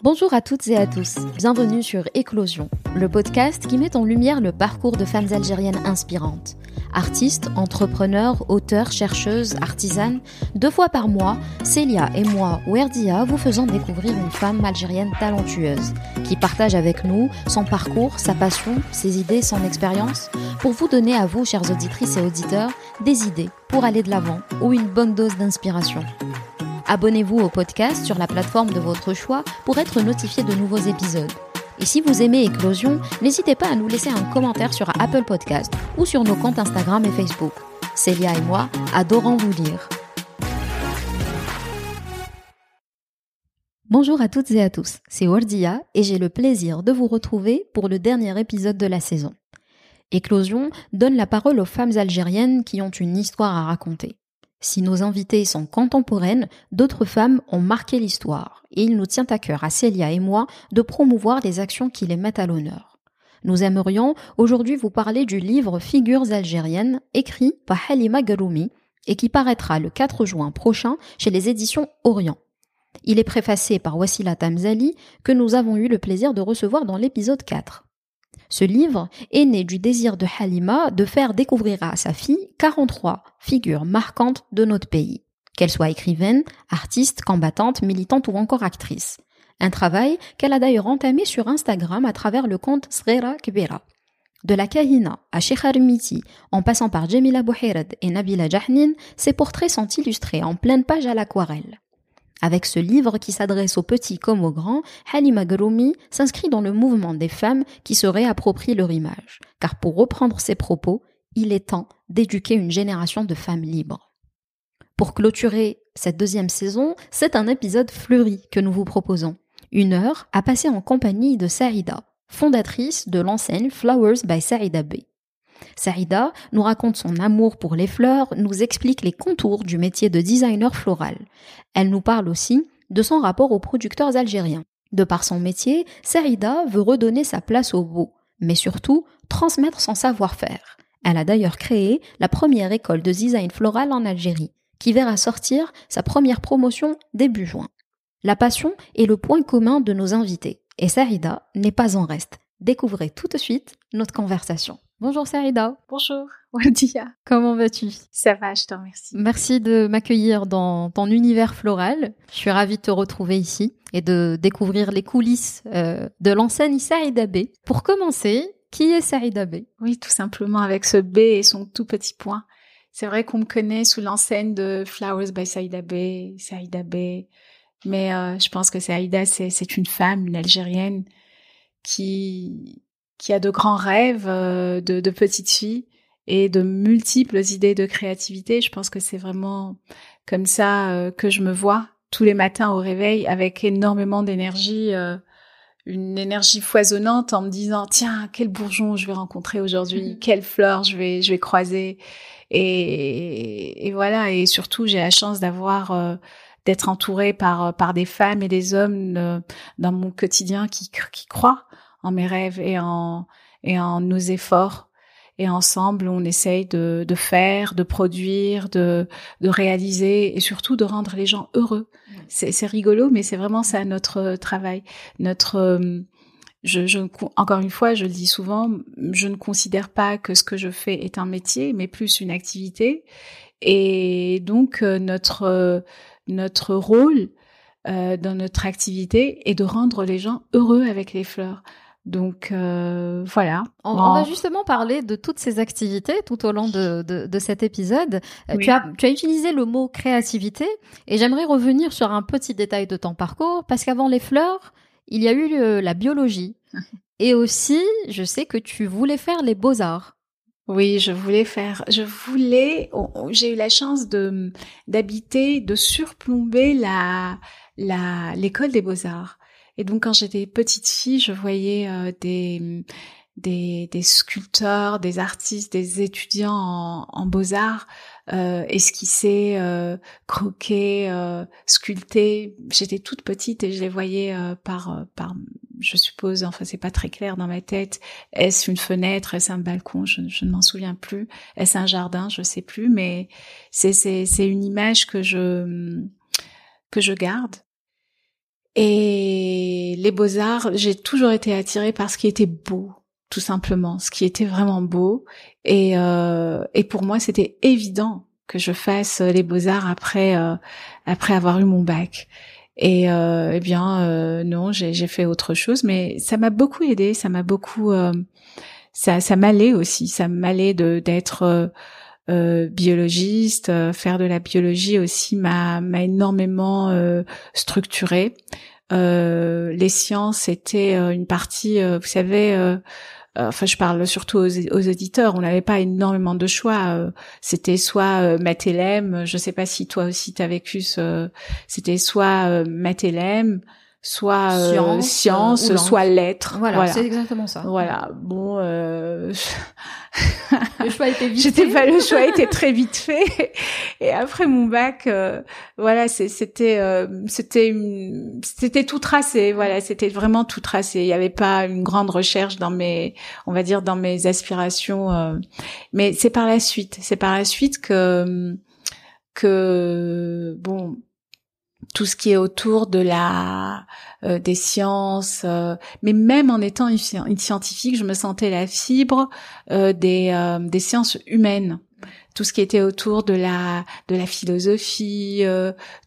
Bonjour à toutes et à tous, bienvenue sur Éclosion, le podcast qui met en lumière le parcours de femmes algériennes inspirantes. Artistes, entrepreneurs, auteurs, chercheuses, artisanes, deux fois par mois, Célia et moi, Werdia, vous faisons découvrir une femme algérienne talentueuse qui partage avec nous son parcours, sa passion, ses idées, son expérience, pour vous donner à vous, chères auditrices et auditeurs, des idées pour aller de l'avant ou une bonne dose d'inspiration. Abonnez-vous au podcast sur la plateforme de votre choix pour être notifié de nouveaux épisodes. Et si vous aimez Éclosion, n'hésitez pas à nous laisser un commentaire sur Apple Podcast ou sur nos comptes Instagram et Facebook. Célia et moi adorons vous lire. Bonjour à toutes et à tous, c'est Wardia et j'ai le plaisir de vous retrouver pour le dernier épisode de la saison. Éclosion donne la parole aux femmes algériennes qui ont une histoire à raconter. Si nos invités sont contemporaines, d'autres femmes ont marqué l'histoire, et il nous tient à cœur, à Célia et moi, de promouvoir les actions qui les mettent à l'honneur. Nous aimerions aujourd'hui vous parler du livre Figures algériennes, écrit par Halima Garoumi, et qui paraîtra le 4 juin prochain chez les éditions Orient. Il est préfacé par Wassila Tamzali, que nous avons eu le plaisir de recevoir dans l'épisode 4. Ce livre est né du désir de Halima de faire découvrir à sa fille 43 figures marquantes de notre pays, qu'elles soient écrivaines, artistes, combattantes, militantes ou encore actrices. Un travail qu'elle a d'ailleurs entamé sur Instagram à travers le compte Srera Kbera. De la Kahina à Sheikh Miti, en passant par Jamila Bouhired et Nabila Jahnin, ces portraits sont illustrés en pleine page à l'aquarelle. Avec ce livre qui s'adresse aux petits comme aux grands, Halima Garoumi s'inscrit dans le mouvement des femmes qui se réapproprient leur image. Car pour reprendre ses propos, il est temps d'éduquer une génération de femmes libres. Pour clôturer cette deuxième saison, c'est un épisode fleuri que nous vous proposons. Une heure à passer en compagnie de Saïda, fondatrice de l'enseigne Flowers by Saïda B. Saïda nous raconte son amour pour les fleurs, nous explique les contours du métier de designer floral. Elle nous parle aussi de son rapport aux producteurs algériens. De par son métier, Saïda veut redonner sa place au beau, mais surtout transmettre son savoir-faire. Elle a d'ailleurs créé la première école de design floral en Algérie, qui verra sortir sa première promotion début juin. La passion est le point commun de nos invités, et Saïda n'est pas en reste. Découvrez tout de suite notre conversation. Bonjour Sarida. Bonjour Wadia. Comment vas-tu? Ça va, je te remercie. Merci de m'accueillir dans ton univers floral. Je suis ravie de te retrouver ici et de découvrir les coulisses euh, de l'enseigne Saïda B. Pour commencer, qui est Saïda B? Oui, tout simplement avec ce B et son tout petit point. C'est vrai qu'on me connaît sous l'enseigne de Flowers by Saïda B, Saïda B. Mais euh, je pense que Saïda, c'est une femme, une Algérienne qui qui a de grands rêves euh, de, de petite fille et de multiples idées de créativité. Je pense que c'est vraiment comme ça euh, que je me vois tous les matins au réveil avec énormément d'énergie, euh, une énergie foisonnante en me disant tiens quel bourgeon je vais rencontrer aujourd'hui, mmh. quelle fleur je vais je vais croiser et, et voilà et surtout j'ai la chance d'avoir d'être entourée par par des femmes et des hommes dans mon quotidien qui qui croient en mes rêves et en, et en nos efforts. Et ensemble, on essaye de, de faire, de produire, de, de réaliser et surtout de rendre les gens heureux. C'est rigolo, mais c'est vraiment ça notre travail. Notre, euh, je, je, encore une fois, je le dis souvent, je ne considère pas que ce que je fais est un métier, mais plus une activité. Et donc euh, notre euh, notre rôle dans notre activité est de rendre les gens heureux avec les fleurs. Donc euh, voilà. On, va justement parler de toutes ces activités tout au long de, de, cet épisode. Euh, tu, as, tu as utilisé le mot créativité et j'aimerais revenir sur un petit détail de ton parcours parce qu'avant les fleurs, il y a eu la biologie et aussi je sais que tu voulais faire les beaux-arts. Oui, je voulais faire, je voulais, j'ai eu la chance de d'habiter, de surplomber la la l'école des beaux-arts. Et donc quand j'étais petite fille, je voyais euh, des, des, des sculpteurs, des artistes, des étudiants en, en beaux-arts euh, esquisser, euh, croquer, euh, sculpter. J'étais toute petite et je les voyais euh, par, par, je suppose, enfin c'est pas très clair dans ma tête. Est-ce une fenêtre, est-ce un balcon? Je, je ne m'en souviens plus. Est-ce un jardin? Je sais plus, mais c'est c'est c'est une image que je que je garde Et les beaux-arts, j'ai toujours été attirée par ce qui était beau, tout simplement, ce qui était vraiment beau. Et, euh, et pour moi, c'était évident que je fasse les beaux-arts après, euh, après avoir eu mon bac. Et euh, eh bien, euh, non, j'ai fait autre chose, mais ça m'a beaucoup aidé, ça m'a beaucoup, euh, ça, ça m'allait aussi, ça m'allait d'être euh, biologiste, faire de la biologie aussi m'a m'a énormément structuré. les sciences c'était une partie, vous savez enfin je parle surtout aux, aux auditeurs, on n'avait pas énormément de choix. Euh, c'était soit euh, Matélème, je sais pas si toi aussi tu as vécu ce, c'était soit euh, Matélème, soit euh, science, soit lettres. Voilà, c'est exactement ça. Voilà. Bon, euh... le choix était vite J'étais pas le choix était très vite fait. Et après mon bac, euh, voilà, c'était euh, c'était c'était tout tracé. Voilà, c'était vraiment tout tracé. Il y avait pas une grande recherche dans mes, on va dire, dans mes aspirations. mais c'est par la suite, c'est par la suite que que bon tout ce qui est autour de la euh, des sciences, euh, mais même en étant une, scientifique, je me sentais la fibre euh, des des sciences humaines. Tout ce qui était autour de la de la philosophie,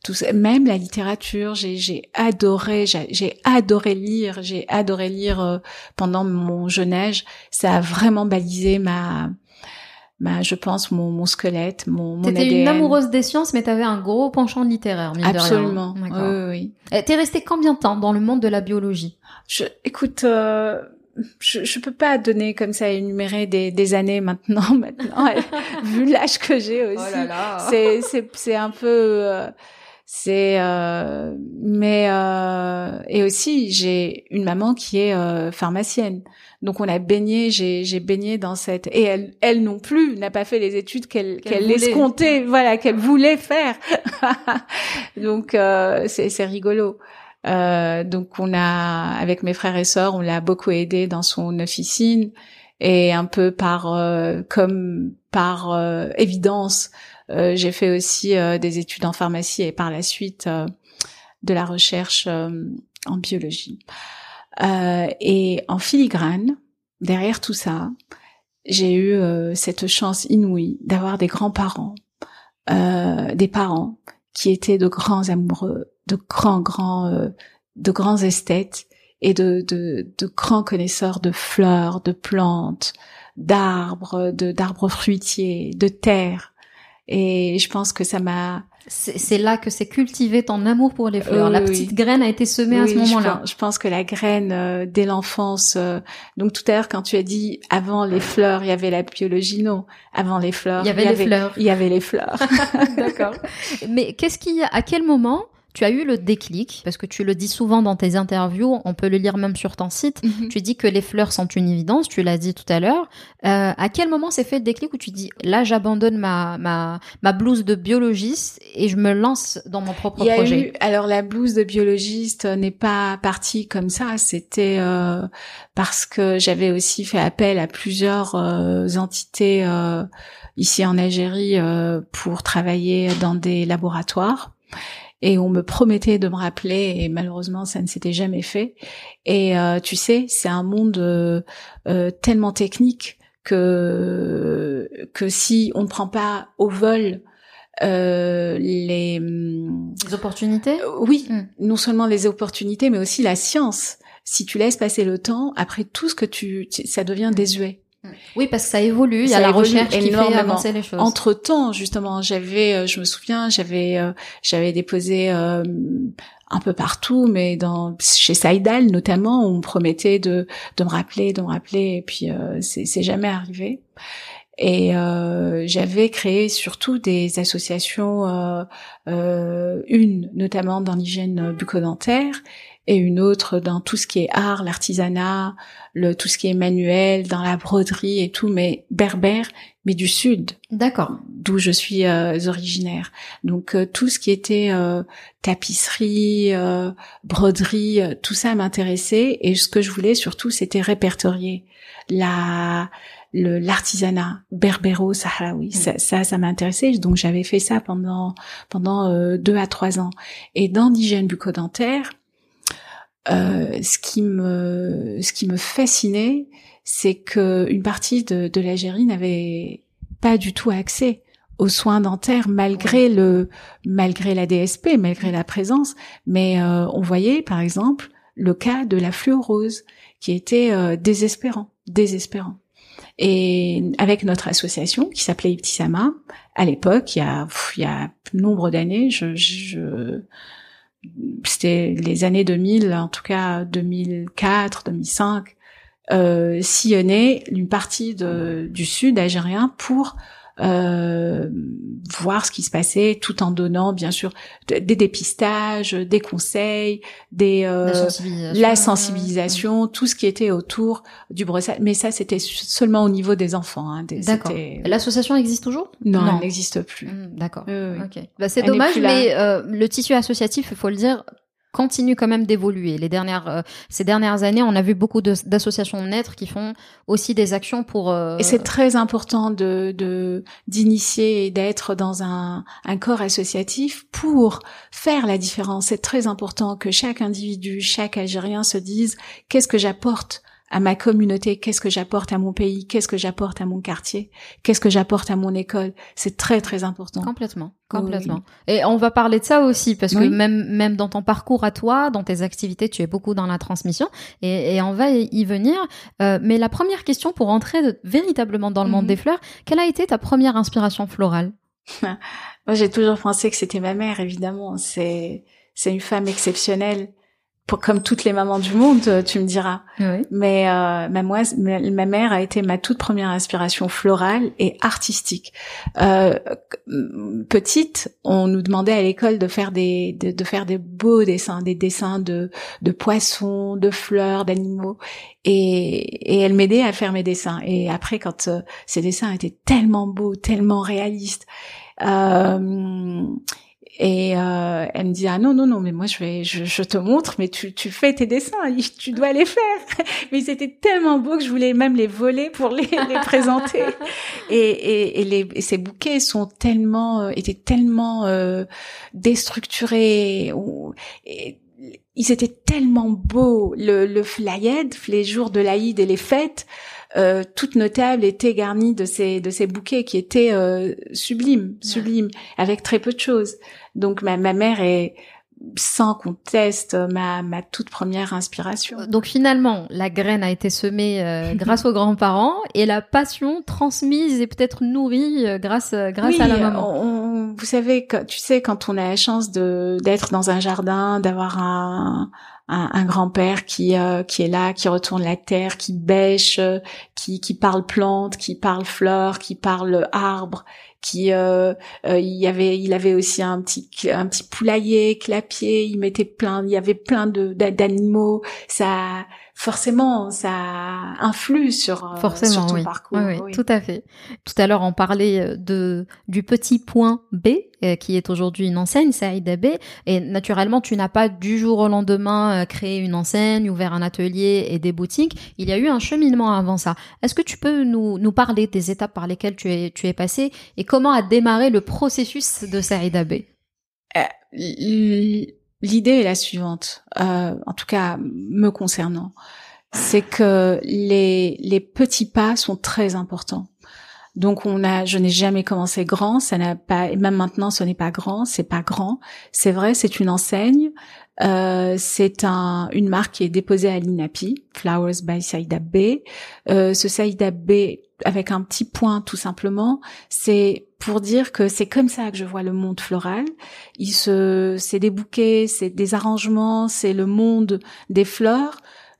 tout même la littérature, j'ai j'ai adoré, j'ai adoré lire, j'ai adoré lire pendant mon jeune âge. Ça a vraiment balisé ma bah, je pense mon, mon squelette, mon, mon T'étais une amoureuse des sciences, mais t'avais un gros penchant littéraire, mine Absolument. De rien. Oui, oui. Eh, t'es restée combien de temps dans le monde de la biologie? Je, écoute, euh, je, je peux pas donner comme ça énumérer des, des années maintenant. Maintenant, vu l'âge que j'ai aussi, oh c'est c'est c'est un peu. Euh, c'est euh, mais euh, et aussi j'ai une maman qui est euh, pharmacienne donc on a baigné j'ai baigné dans cette et elle elle non plus n'a pas fait les études qu'elle qu'elle escomptait voilà qu'elle voulait faire. Donc euh, c'est rigolo. Euh, donc on a avec mes frères et sœurs on l'a beaucoup aidé dans son officine et un peu par euh, comme par évidence euh, j'ai fait aussi euh, des études en pharmacie et par la suite euh, de la recherche en biologie. Et en filigrane, derrière tout ça, j'ai eu cette chance inouïe d'avoir des grands-parents, des parents qui étaient de grands amoureux, de grands, grands, de grands esthètes et de, de, de, grands connaisseurs de fleurs, de plantes, d'arbres, de d'arbres fruitiers, de terre. Et je pense que ça m'a c'est là que c'est cultivé ton amour pour les fleurs. la petite graine a été semée à ce moment-là. Je, pense que la graine euh, dès l'enfance. Euh, donc tout à l'heure quand tu as dit avant les fleurs, il y avait la biologie, non. Avant les fleurs, il y avait les fleurs. Il y avait les fleurs. D'accord. Mais qu'est-ce qui, à quel moment tu as eu le déclic, parce que tu le dis souvent dans tes interviews, on peut le lire même sur ton site, mhm. tu dis que les fleurs sont une évidence, tu l'as dit tout à l'heure. Euh, à quel moment s'est fait le déclic où tu dis, là j'abandonne ma, ma, ma blouse de biologiste et je me lance dans mon propre projet? Alors la blouse de biologiste n'est pas partie comme ça, c'était euh, parce que j'avais aussi fait appel à plusieurs euh, entités ici en Algérie pour travailler dans des laboratoires et on me promettait de me rappeler et malheureusement ça ne s'était jamais fait. Et euh, tu sais, c'est un monde euh, euh, tellement technique que que si on ne prend pas au vol euh, les, les opportunités, oui, hmm. non seulement les opportunités, mais aussi la science. Si tu laisses passer le temps, après tout ce que tu, ça devient désuet. Oui, parce que ça évolue. Il y a la recherche qui fait avancer les choses. Entre temps, justement, j'avais, euh, je me souviens, j'avais, euh, j'avais déposé euh, un peu partout, mais dans chez Saïdal notamment, on me promettait de de me rappeler, de me rappeler, et puis c'est c'est jamais arrivé. Et j'avais créé surtout des associations, une notamment dans l'hygiène bucco-dentaire et une autre dans tout ce qui est art, l'artisanat, le tout ce qui est manuel, dans la broderie et tout, mais berbère, mais du sud. D'accord. D'où je suis euh, originaire. Donc euh, tout ce qui était euh, tapisserie, broderie, tout ça m'intéressait et ce que je voulais surtout c'était répertorier la l'artisanat berbéro sahraoui mm. ça ça, ça m'intéressait donc j'avais fait ça pendant pendant deux à trois ans et dans l'hygiène bucco-dentaire euh, ce qui me ce qui me fascinait, c'est que une partie de, de l'Algérie n'avait pas du tout accès aux soins dentaires malgré le malgré la DSP, malgré la présence. Mais euh, on voyait par exemple le cas de la fluorose qui était euh, désespérant, désespérant. Et avec notre association qui s'appelait Iptisama, à l'époque, il y a il y a nombre d'années, je, je c'était les années 2000, en tout cas 2004, 2005, euh, sillonner une partie de, du sud algérien pour euh, voir ce qui se passait tout en donnant bien sûr des dépistages, des conseils, des euh, la sensibilisation, la sensibilisation tout ce qui était autour du brossage. Mais ça, c'était seulement au niveau des enfants. Hein, D'accord. L'association existe toujours? Non, elle n'existe plus. Mmh, d'accord. Ok. Bah, c'est dommage, mais euh, le tissu associatif, il faut le dire, continue quand même d'évoluer. Les dernières, euh, ces dernières années, on a vu beaucoup d'associations naître qui font aussi des actions pour. Euh, et c'est très important de d'initier et d'être dans un, un corps associatif pour faire la différence. C'est très important que chaque individu, chaque Algérien se dise qu'est-ce que j'apporte à ma communauté, qu'est-ce que j'apporte à mon pays, qu'est-ce que j'apporte à mon quartier, qu'est-ce que j'apporte à mon école. C'est très très important. Complètement, complètement. Et on va parler de ça aussi parce que même même dans ton parcours à toi, dans tes activités, tu es beaucoup dans la transmission et, et on va y venir. Euh, mais la première question pour entrer véritablement dans le monde mhm. des fleurs, quelle a été ta première inspiration florale? Moi, j'ai toujours pensé que c'était ma mère, évidemment. C'est c'est une femme exceptionnelle comme toutes les mamans du monde, euh, tu me diras. Mais euh, ma, ma, mère a été ma toute première inspiration florale et artistique. Euh, petite, on nous demandait à l'école de faire des de, faire des beaux dessins, des dessins de de poissons, de fleurs, d'animaux, et, et elle m'aidait à faire mes dessins. Et après, quand euh, ces dessins étaient tellement beaux, tellement réalistes. Euh, et euh, elle me dit ah non non non mais moi je vais je, je te montre mais tu tu fais tes dessins tu dois les faire. Mais c'était tellement beau que je voulais même les voler pour les, les présenter. Et, et, et, les, ces bouquets sont tellement euh, étaient tellement euh, déstructurés et, ils étaient tellement beaux. Le le flayed les jours de l'Aïd et les fêtes euh, toute nos tables étaient garnies de ces de ces bouquets qui étaient euh, sublimes, sublimes, avec très peu de choses. Donc ma, ma mère est sans conteste ma, ma toute première inspiration. Euh, donc finalement, la graine a été semée euh, grâce aux grands-parents et la passion transmise et peut-être nourrie grâce grâce à la maman. On, vous savez, tu sais, quand on a la chance de d'être dans un jardin, d'avoir un un, grand-père qui euh, qui est là, qui retourne la terre, qui bêche, euh, qui qui parle plantes, qui parle fleurs, qui parle arbres, qui euh, il y avait il avait aussi un petit un petit poulailler, clapier, il mettait plein il y avait plein de d'animaux, ça forcément, ça influe sur, euh, forcément, ton parcours. Oui, tout à fait. Tout à l'heure, on parlait euh, de du petit point B, euh, qui est aujourd'hui une enseigne, c'est Aïda B. Et naturellement, tu n'as pas du jour au lendemain créé une enseigne, ouvert un atelier et des boutiques. Il y a eu un cheminement avant ça. Est-ce que tu peux nous, nous parler des étapes par lesquelles tu es, tu es passé et comment a démarré le processus de Saïda B L'idée est la suivante, euh, en tout cas me concernant, c'est que les, les petits pas sont très importants. Donc on a, je n'ai jamais commencé grand, ça n'a pas, et même maintenant ce n'est pas grand, c'est pas grand. C'est vrai, c'est une enseigne, euh, c'est un, une marque qui est déposée à l'INAPI, Flowers by Saïda B. Euh, ce Saïda B avec un petit point tout simplement, c'est pour dire que c'est comme ça que je vois le monde floral. Il se, c'est des bouquets, c'est des arrangements, c'est le monde des fleurs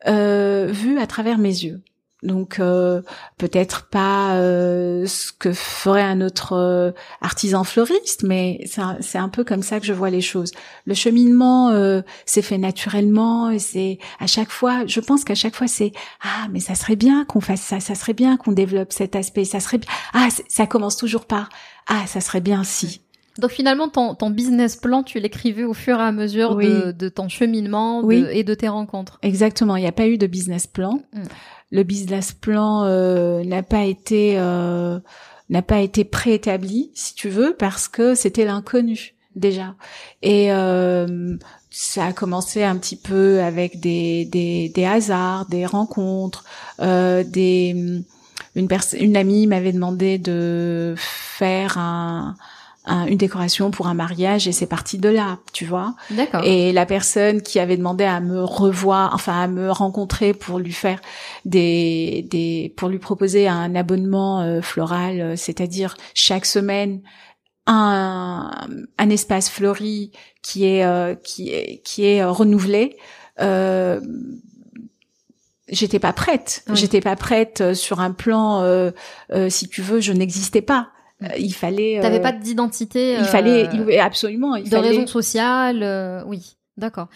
euh, vu à travers mes yeux. Donc euh, peut-être pas euh, ce que ferait un autre euh, artisan fleuriste, mais c'est un, peu comme ça que je vois les choses. Le cheminement euh, s'est fait naturellement et c'est à chaque fois, je pense qu'à chaque fois c'est ah mais ça serait bien qu'on fasse ça, ça serait bien qu'on développe cet aspect, ça serait ah ça commence toujours par ah ça serait bien si. Donc finalement, ton, ton business plan, tu l'écrivais au fur et à mesure de, de, ton cheminement et de tes rencontres. Exactement, il n'y a pas eu de business plan. Mm le business plan euh, n'a pas été euh, n'a pas été préétabli, si tu veux, parce que c'était l'inconnu. déjà. Et euh, ça a commencé un petit peu avec des, des, des hasards, des rencontres, euh, des une une amie m'avait demandé de faire un, une décoration pour un mariage et c'est parti de là, tu vois. D'accord. Et la personne qui avait demandé à me revoir, enfin à me rencontrer pour lui faire des, des pour lui proposer un abonnement euh, floral, euh, c'est-à-dire chaque semaine un, un espace fleuri qui est euh, qui est qui est renouvelé. Euh, j'étais pas prête. J'étais pas prête sur un plan, euh, si tu veux, je n'existais pas. Il fallait. T'avais pas d'identité. Il fallait, il, absolument. Il de fallait... raison sociale, oui, d'accord.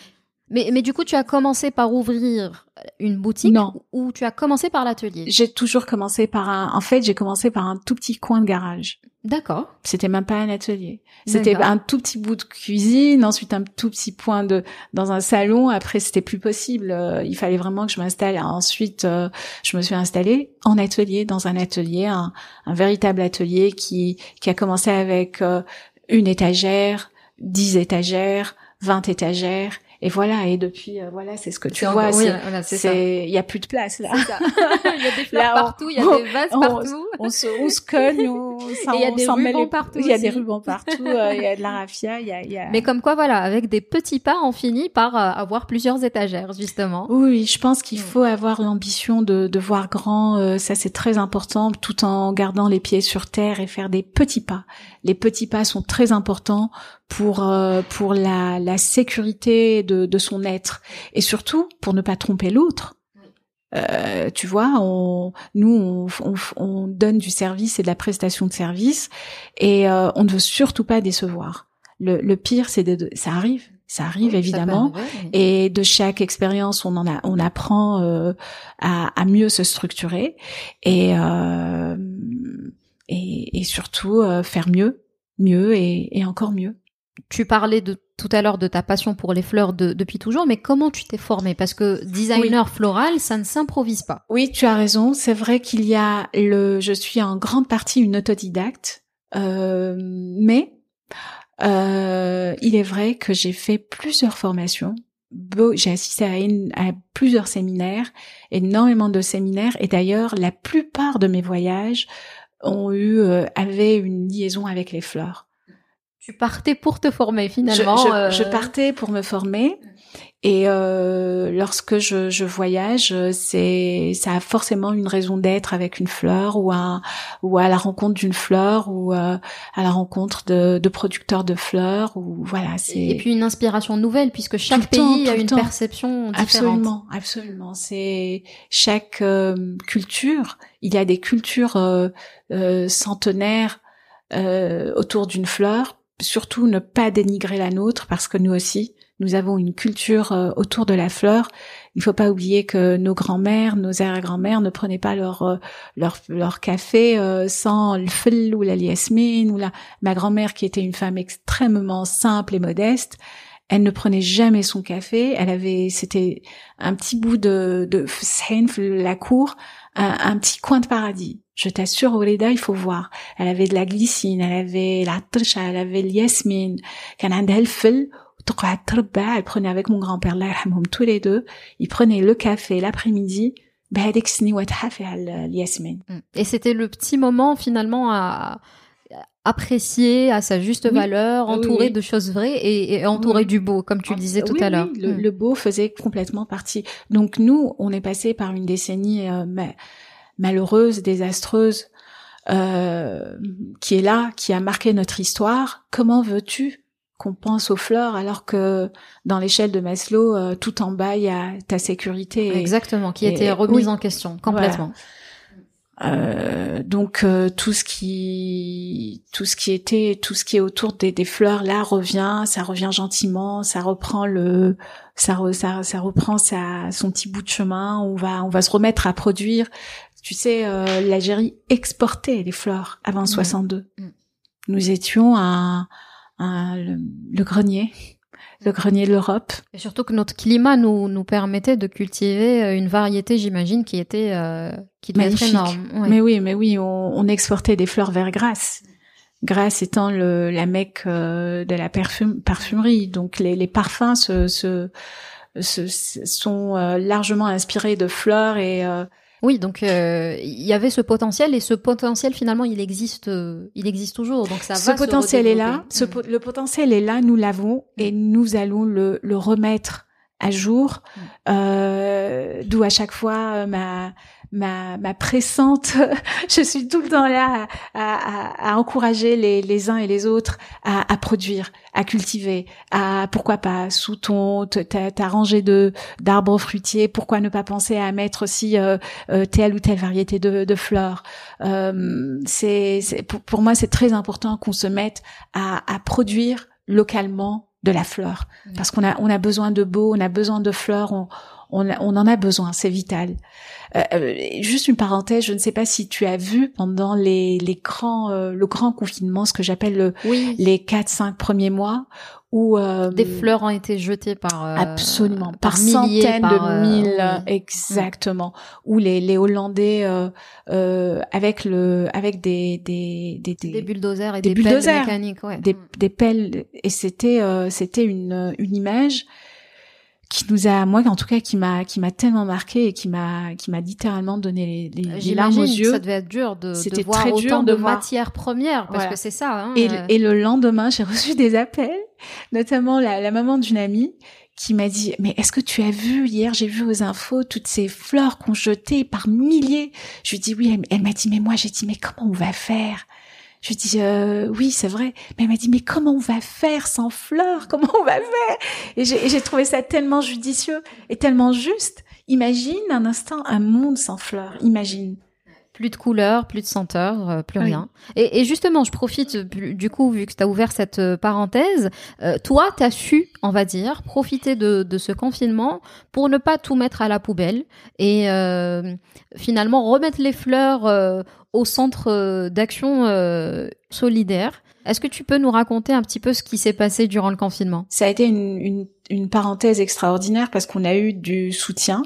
Mais, mais du coup, tu as commencé par ouvrir une boutique non. ou tu as commencé par l'atelier? J'ai toujours commencé par un. En fait, j'ai commencé par un tout petit coin de garage. D'accord. C'était même pas un atelier. C'était un tout petit bout de cuisine, ensuite un tout petit point de dans un salon. Après, c'était plus possible. Euh, il fallait vraiment que je m'installe. Ensuite, euh, je me suis installée en atelier, dans un atelier, un, un véritable atelier qui qui a commencé avec euh, une étagère, dix étagères, vingt étagères et voilà, et depuis, euh, voilà, c'est ce que tu vois. Oui, voilà, c'est il y a plus de place là. il y a des fleurs partout, il y a des vases partout. On, se, on se cogne, on, il y a des rubans partout. Il y a des rubans partout, euh, il y a de la raffia, il y a, il y a. Mais comme quoi, voilà, avec des petits pas, on finit par euh, avoir plusieurs étagères, justement. Oui, je pense qu'il faut avoir l'ambition de, de voir grand. ça, c'est très important, tout en gardant les pieds sur terre et faire des petits pas. Les petits pas sont très importants pour euh, pour la, la sécurité de, de son être et surtout pour ne pas tromper l'autre. Euh, tu vois, on, nous, on, on, donne du service et de la prestation de service, et euh, on ne veut surtout pas décevoir. Le, le pire, c'est de, ça arrive, ça arrive évidemment, et de chaque expérience, on en a, on apprend euh, à, à, mieux se structurer et euh, et, et, surtout faire mieux, mieux et, et encore mieux tu parlais de tout à l'heure de ta passion pour les fleurs depuis toujours, mais comment tu t'es formée? Parce que designer floral, ça ne s'improvise pas. Oui, tu as raison. C'est vrai qu'il y a le. Je suis en grande partie une autodidacte, euh, mais euh, il est vrai que j'ai fait plusieurs formations. J'ai assisté à, à, plusieurs séminaires, énormément de séminaires, et d'ailleurs la plupart de mes voyages ont eu euh, avaient une liaison avec les fleurs. Tu partais pour te former finalement. Je, euh. partais pour me former. Et euh, lorsque je, je voyage, c'est ça a forcément une raison d'être avec une fleur ou à ou à la rencontre d'une fleur ou euh, à la rencontre de, de, producteurs de fleurs ou voilà. C'est et puis une inspiration nouvelle puisque chaque pays a une perception différente. Absolument, absolument. C'est chaque culture. Il y a des cultures centenaires autour d'une fleur surtout ne pas dénigrer la nôtre parce que nous aussi, nous avons une culture euh, autour de la fleur. Il faut pas oublier que nos grands-mères, nos arrière-grands-mères ne prenaient pas leur euh, leur, leur café euh, sans le fil ou la liasmine ou la ma grand-mère qui était une femme extrêmement simple et modeste. Elle ne prenait jamais son café. Elle avait, c'était un petit bout de, de la cour, un petit coin de paradis. Je t'assure, Oleda, il faut voir. Elle avait de la glycine, elle avait la trsha, elle avait. Quand elle elle prenait avec mon grand-père, tous les deux, ils prenaient le café l'après-midi, mm. et c'était le petit moment finalement à apprécier à sa juste valeur, entouré de choses vraies et, entouré du beau, comme tu le disais tout à l'heure. Le, mm. le, beau faisait complètement partie. Donc nous, on est passé par une décennie euh, malheureuse, désastreuse, euh, qui est là, qui a marqué notre histoire, comment veux-tu qu'on pense aux fleurs alors que dans l'échelle de Maslow, euh, tout en bas, il y a ta sécurité. Exactement, qui était remise en question complètement. Euh, donc euh, tout ce qui tout ce qui était tout ce qui est autour des, des, fleurs là revient ça revient gentiment ça reprend le ça ça, ça reprend sa son petit bout de chemin on va on va se remettre à produire tu sais, euh, l'Algérie exportait les fleurs avant 62. Mm. Nous étions un, le, grenier, le grenier de l'Europe. Et surtout que notre climat nous, nous permettait de cultiver euh, une variété, j'imagine, qui était euh, qui devait être énorme. Mais oui, mais oui, on, exportait des fleurs vers Grasse. Grace étant le, la mecque euh, de la parfumerie, donc les, les parfums se, se, se sont euh, largement inspirés de fleurs et oui, donc il y avait ce potentiel et ce potentiel finalement il existe, il existe toujours. Donc ça ce potentiel est là, ce, mm. le potentiel est là, nous l'avons et nous allons le, le remettre à jour. Mm. Euh, D'où à chaque fois ma ma, ma pressante. je suis tout le temps là à, à, encourager les, les, uns et les autres à, à, produire, à cultiver, à pourquoi pas sous ton ta, ta rangée de d'arbres fruitiers, pourquoi ne pas penser à mettre aussi euh, euh, telle ou telle variété de, de fleurs. Euh, c'est pour, pour moi c'est très important qu'on se mette à, à produire localement de la fleur parce qu'on a on a besoin de beau, on a besoin de fleurs, on on, on en a besoin, c'est vital. Euh, euh, juste une parenthèse, je ne sais pas si tu as vu pendant les, les grands, euh, le grand confinement, ce que j'appelle le, les quatre cinq premiers mois, où des fleurs ont été jetées par absolument. par, par centaines de mille, exactement, où les, les Hollandais avec le avec des des des, des, bulldozers et des, bulldozers, pelles mécaniques, ouais. des, des pelles. Et c'était c'était une une image qui nous a moi en tout cas qui m'a qui m'a tellement marqué et qui m'a qui m'a littéralement donné les, les, larmes aux yeux. Ça devait être dur de, de voir très autant de, matières premières parce que c'est ça. Hein, et, euh. et, le lendemain, j'ai reçu des appels, notamment la, la maman d'une amie qui m'a dit mais est-ce que tu as vu hier j'ai vu aux infos toutes ces fleurs qu'on jetait par milliers? Je lui dis oui elle, elle m'a dit mais moi j'ai dit mais comment on va faire? Je dis euh, oui, c'est vrai. Mais elle m'a dit mais comment on va faire sans fleurs? Comment on va faire? Et j'ai trouvé ça tellement judicieux et tellement juste. Imagine un instant un monde sans fleurs. Imagine. Plus de couleurs, plus de senteurs, euh, plus rien. Et, et, justement, je profite du coup, vu que tu as ouvert cette euh, parenthèse, euh, toi, tu as su, on va dire, profiter de, de, ce confinement pour ne pas tout mettre à la poubelle et finalement remettre les fleurs au centre d'action solidaire. Est-ce que tu peux nous raconter un petit peu ce qui s'est passé durant le confinement? Ça a été une, une, une parenthèse extraordinaire parce qu'on a eu du soutien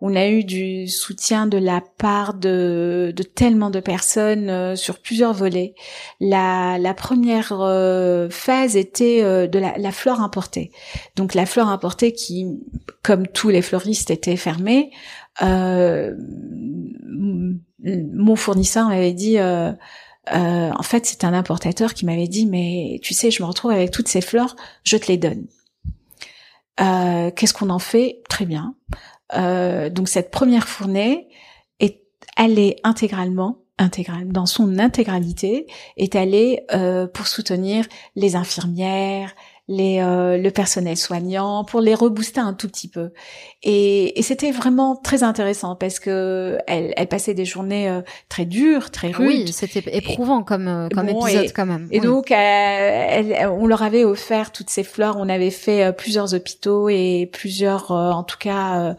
on a eu du soutien de la part de, tellement de personnes euh, sur plusieurs volets. La, première euh, phase était euh, de la, la, fleur importée. Donc la fleur importée qui, comme tous les fleuristes, était fermée. mon fournisseur m'avait dit... en fait, c'est un importateur qui m'avait dit, mais tu sais, je me retrouve avec toutes ces fleurs, je te les donne. Qu'est-ce qu'on en fait? Très bien. Euh, donc cette première fournée est allée intégralement intégrale, dans son intégralité, est allée euh, pour soutenir les infirmières, les, euh, le personnel soignant pour les rebooster un tout petit peu. Et, et c'était vraiment très intéressant parce que elle, elle passait des journées euh, très dures, très rudes. Oui, c'était éprouvant comme euh, comme épisode quand même. Et donc, elle, on leur avait offert toutes ces fleurs. On avait fait plusieurs hôpitaux et plusieurs, en tout cas,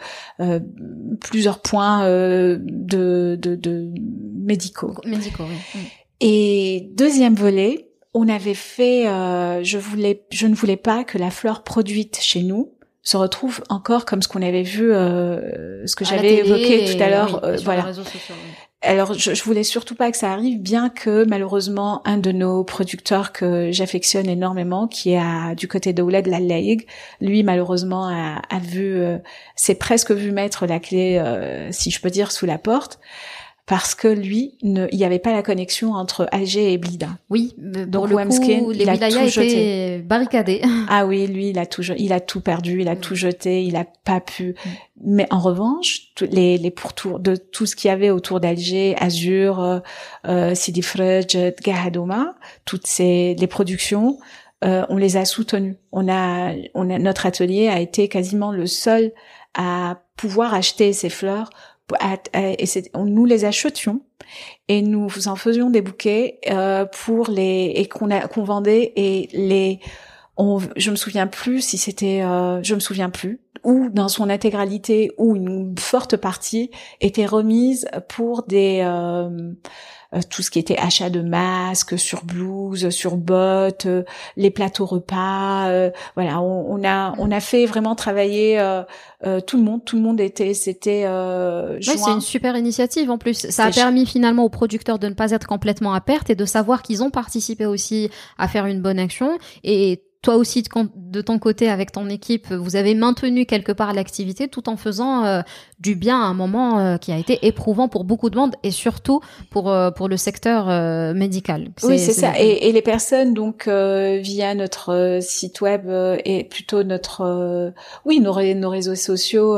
plusieurs points de, de, de médicaux. Médicaux, oui. Et deuxième volet, on avait fait, euh, je voulais, je ne voulais pas que la fleur produite chez nous se retrouve encore comme ce qu'on avait vu, euh, ce que j'avais évoqué tout à l'heure. Euh, voilà. Alors, je, je voulais surtout pas que ça arrive, bien que malheureusement un de nos producteurs que j'affectionne énormément, qui est à, du côté de Ouled La Laïg, lui malheureusement a, a vu, s'est presque vu mettre la clé, si je peux dire, sous la porte parce que lui, ne, il n'y avait pas la connexion entre Alger et Blida. Oui, donc le coup, les il a tout jeté. barricadés. Ah oui, lui, il a tout, il a tout perdu, il a tout jeté, il a pas pu. Mais en revanche, les, les pourtours de tout ce qu'il y avait autour d'Alger, Azur, euh, euh Sidi Frej, Gahadouma, toutes ces les productions, euh, on les a soutenues. On a, on a, notre atelier a été quasiment le seul à pouvoir acheter ces fleurs et nous les achetions et nous en faisions des bouquets euh, pour les et qu'on qu'on vendait et les on, je me souviens plus si c'était euh, je me souviens plus ou dans son intégralité ou une forte partie était remise pour des euh, tout ce qui était achat de masques sur blouse, sur bottes, euh, les plateaux repas. Euh, voilà, on, a on a fait vraiment travailler tout le monde. Tout le monde était c'était. Ouais, c'est une super initiative en plus. Ça a permis finalement aux producteurs de ne pas être complètement à perte et de savoir qu'ils ont participé aussi à faire une bonne action et toi aussi de, ton côté avec ton équipe, vous avez maintenu quelque part l'activité tout en faisant euh, du bien à un moment euh, qui a été éprouvant pour beaucoup de monde et surtout pour euh, pour le secteur médical. Oui, c'est ça. Et, et, les personnes donc via notre site web et plutôt notre oui nos, nos réseaux sociaux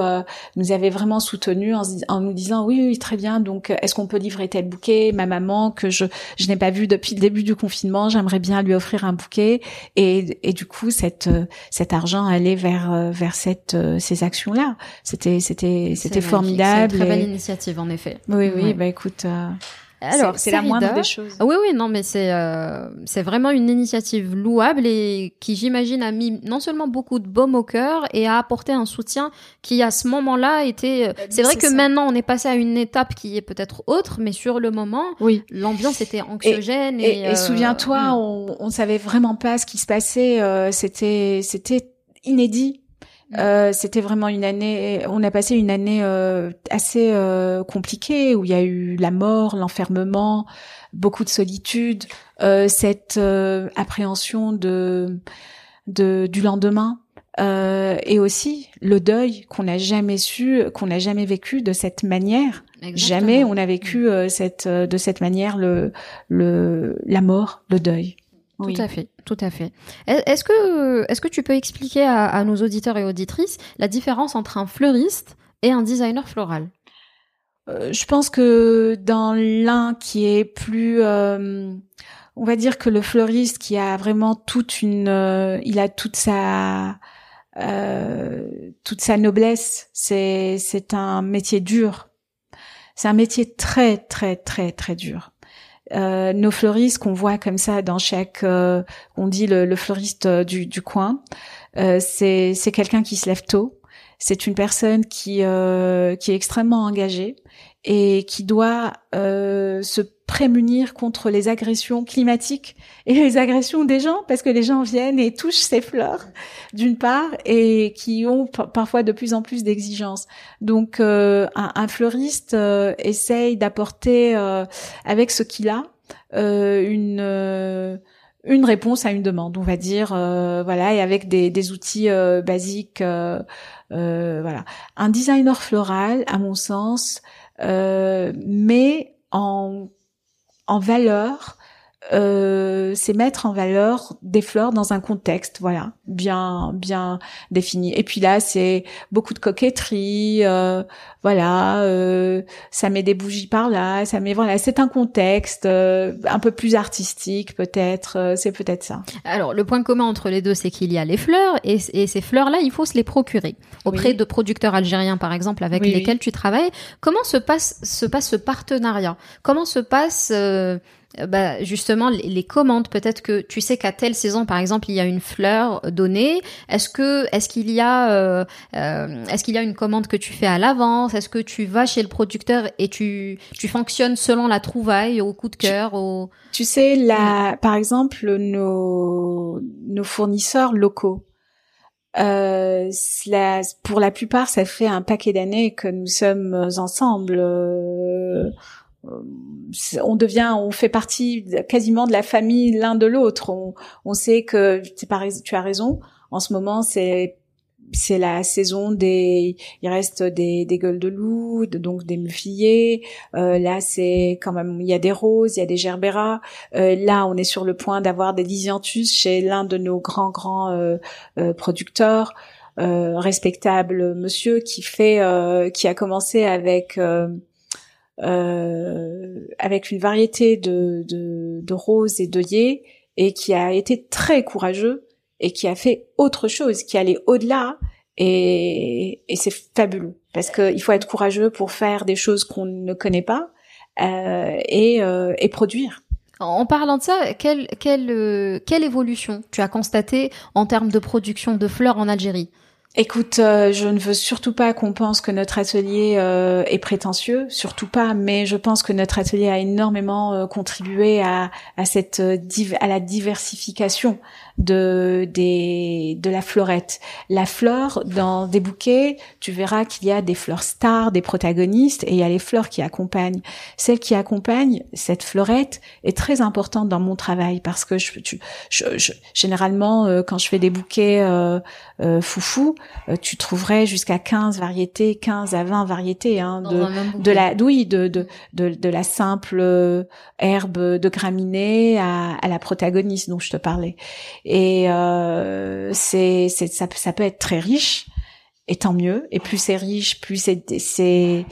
nous avaient vraiment soutenus en, en, nous disant oui, oui très bien donc est-ce qu'on peut livrer tel bouquet? Ma maman que je je n'ai pas vue depuis le début du confinement j'aimerais bien lui offrir un bouquet et, et du coup cette euh, cet argent allait vers euh, vers cette euh, ces actions là c'était c'était c'était formidable c'est une très belle initiative en effet oui oui bah écoute alors, c'est la moindre des choses. Oui, oui, non, mais c'est c'est vraiment une initiative louable et qui, j'imagine, a mis non seulement beaucoup de baume au cœur et a apporté un soutien qui, à ce moment-là, était. c'est vrai que maintenant, on est passé à une étape qui est peut-être autre, mais sur le moment, oui, l'ambiance était anxiogène. Et, et, souviens-toi, hmm. on, on savait vraiment pas ce qui se passait. c'était c'était inédit euh, c'était vraiment une année. On a passé une année euh, assez euh, compliquée où il y a eu la mort, l'enfermement, beaucoup de solitude, cette appréhension de, de du lendemain. et aussi le deuil qu'on n'a jamais su, qu'on n'a jamais vécu de cette manière. Jamais on a vécu cette de cette manière le le la mort, le deuil. Tout à fait, tout à fait. Est-ce que, est-ce que tu peux expliquer à, nos auditeurs et auditrices la différence entre un fleuriste et un designer floral? Euh, Je pense que dans l'un qui est plus, euh, on va dire que le fleuriste qui a vraiment toute une, euh, il a toute sa, toute sa noblesse. C'est, c'est un métier dur. C'est un métier très, très, très, très dur. Euh, nos fleuristes qu'on voit comme ça dans chaque, euh, on dit le, fleuriste euh, du, du coin, c'est c'est quelqu'un qui se lève tôt. C'est une personne qui qui est extrêmement engagée et qui doit se prémunir contre les agressions climatiques et les agressions des gens parce que les gens viennent et touchent ces fleurs d'une part et qui ont parfois de plus en plus d'exigences. Donc euh, un, fleuriste euh, essaye d'apporter euh, avec ce qu'il a une une réponse à une demande, on va dire, voilà, et avec des, des outils basiques, voilà. Un designer floral, à mon sens, met en en valeur, euh, c'est mettre en valeur des fleurs dans un contexte, voilà, bien bien défini. Et puis là, c'est beaucoup de coquetterie, euh, voilà, euh, ça met des bougies par là, ça met voilà, c'est un contexte euh, un peu plus artistique peut-être, euh, c'est peut-être ça. Alors le point commun entre les deux, c'est qu'il y a les fleurs et, et ces fleurs-là, il faut se les procurer auprès de producteurs algériens, par exemple, avec lesquels tu travailles. Comment se passe se passe ce partenariat? Comment se passe euh, bah, justement les, commandes peut-être que tu sais qu'à telle saison par exemple il y a une fleur donnée est-ce que est-ce qu'il y a euh, euh, est-ce qu'il y a une commande que tu fais à l'avance? Est-ce que tu vas chez le producteur et tu tu fonctionnes selon la trouvaille au coup de cœur au tu sais la par exemple nos nos fournisseurs locaux euh, pour la plupart, ça fait un paquet d'années que nous sommes ensemble. Euh, euh, on devient, on fait partie quasiment de la famille l'un de l'autre. On, on sait que tu as raison. En ce moment, c'est c'est la saison des, il reste des, des gueules de loup, donc des mufliers. Euh, là, c'est quand même, il y a des roses, il y a des gerberas. Euh, là, on est sur le point d'avoir des lisianthus chez l'un de nos grands grands euh, producteurs. respectable monsieur qui fait qui a commencé avec euh, avec une variété de, de, de roses et d'œillets et qui a été très courageux et qui a fait autre chose, qui allait au-delà et, et c'est fabuleux parce qu'il faut être courageux pour faire des choses qu'on ne connaît pas euh, et, euh, et produire. En parlant de ça, quelle, quelle, quelle évolution tu as constaté en termes de production de fleurs en Algérie? Écoute, euh, je ne veux surtout pas qu'on pense que notre atelier euh, est prétentieux, surtout pas, mais je pense que notre atelier a énormément euh, contribué à, à cette à la diversification de des de la florette. La fleur dans des bouquets, tu verras qu'il y a des fleurs stars, des protagonistes et il y a les fleurs qui accompagnent. Celle qui accompagne cette fleurette est très importante dans mon travail parce que je, je, généralement quand je fais des bouquets euh, foufou, tu trouverais jusqu'à 15 variétés, 15 à 20 variétés hein, de de la oui de de de, de la simple herbe de graminée à, à la protagoniste dont je te parlais. Et euh, c'est, ça, ça peut être très riche, et tant mieux. Et plus c'est riche, plus c'est, c'est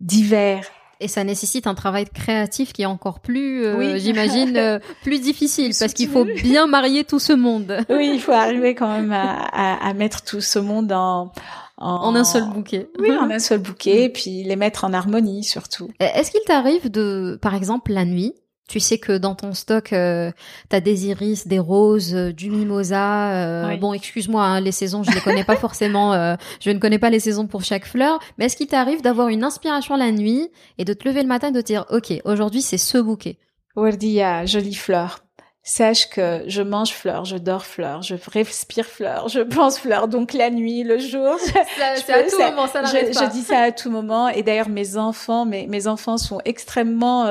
divers. Et ça nécessite un travail créatif qui est encore plus, euh, j'imagine, euh, plus difficile parce qu'il faut bien marier tout ce monde. Oui, il faut arriver quand même à, à, à mettre tout ce monde en, en... en, un seul bouquet. Oui, en un seul bouquet, et puis les mettre en harmonie surtout. Est-ce qu'il t'arrive de, par exemple, la nuit, tu sais que dans ton stock, euh, tu as des iris, des roses, euh, du mimosa. Euh, bon, excuse-moi, hein, les saisons, je les connais pas forcément. Euh, je ne connais pas les saisons pour chaque fleur. Mais est-ce qu'il t'arrive d'avoir une inspiration la nuit et de te lever le matin et de te dire, OK, aujourd'hui, c'est ce bouquet? Wardia, jolie fleur. Sache que je mange fleurs, je dors fleurs, je respire fleurs, je pense fleurs. Donc la nuit, le jour, c'est à tout moment, ça je, je, dis ça à tout moment. Et d'ailleurs, mes enfants, mes, mes enfants sont extrêmement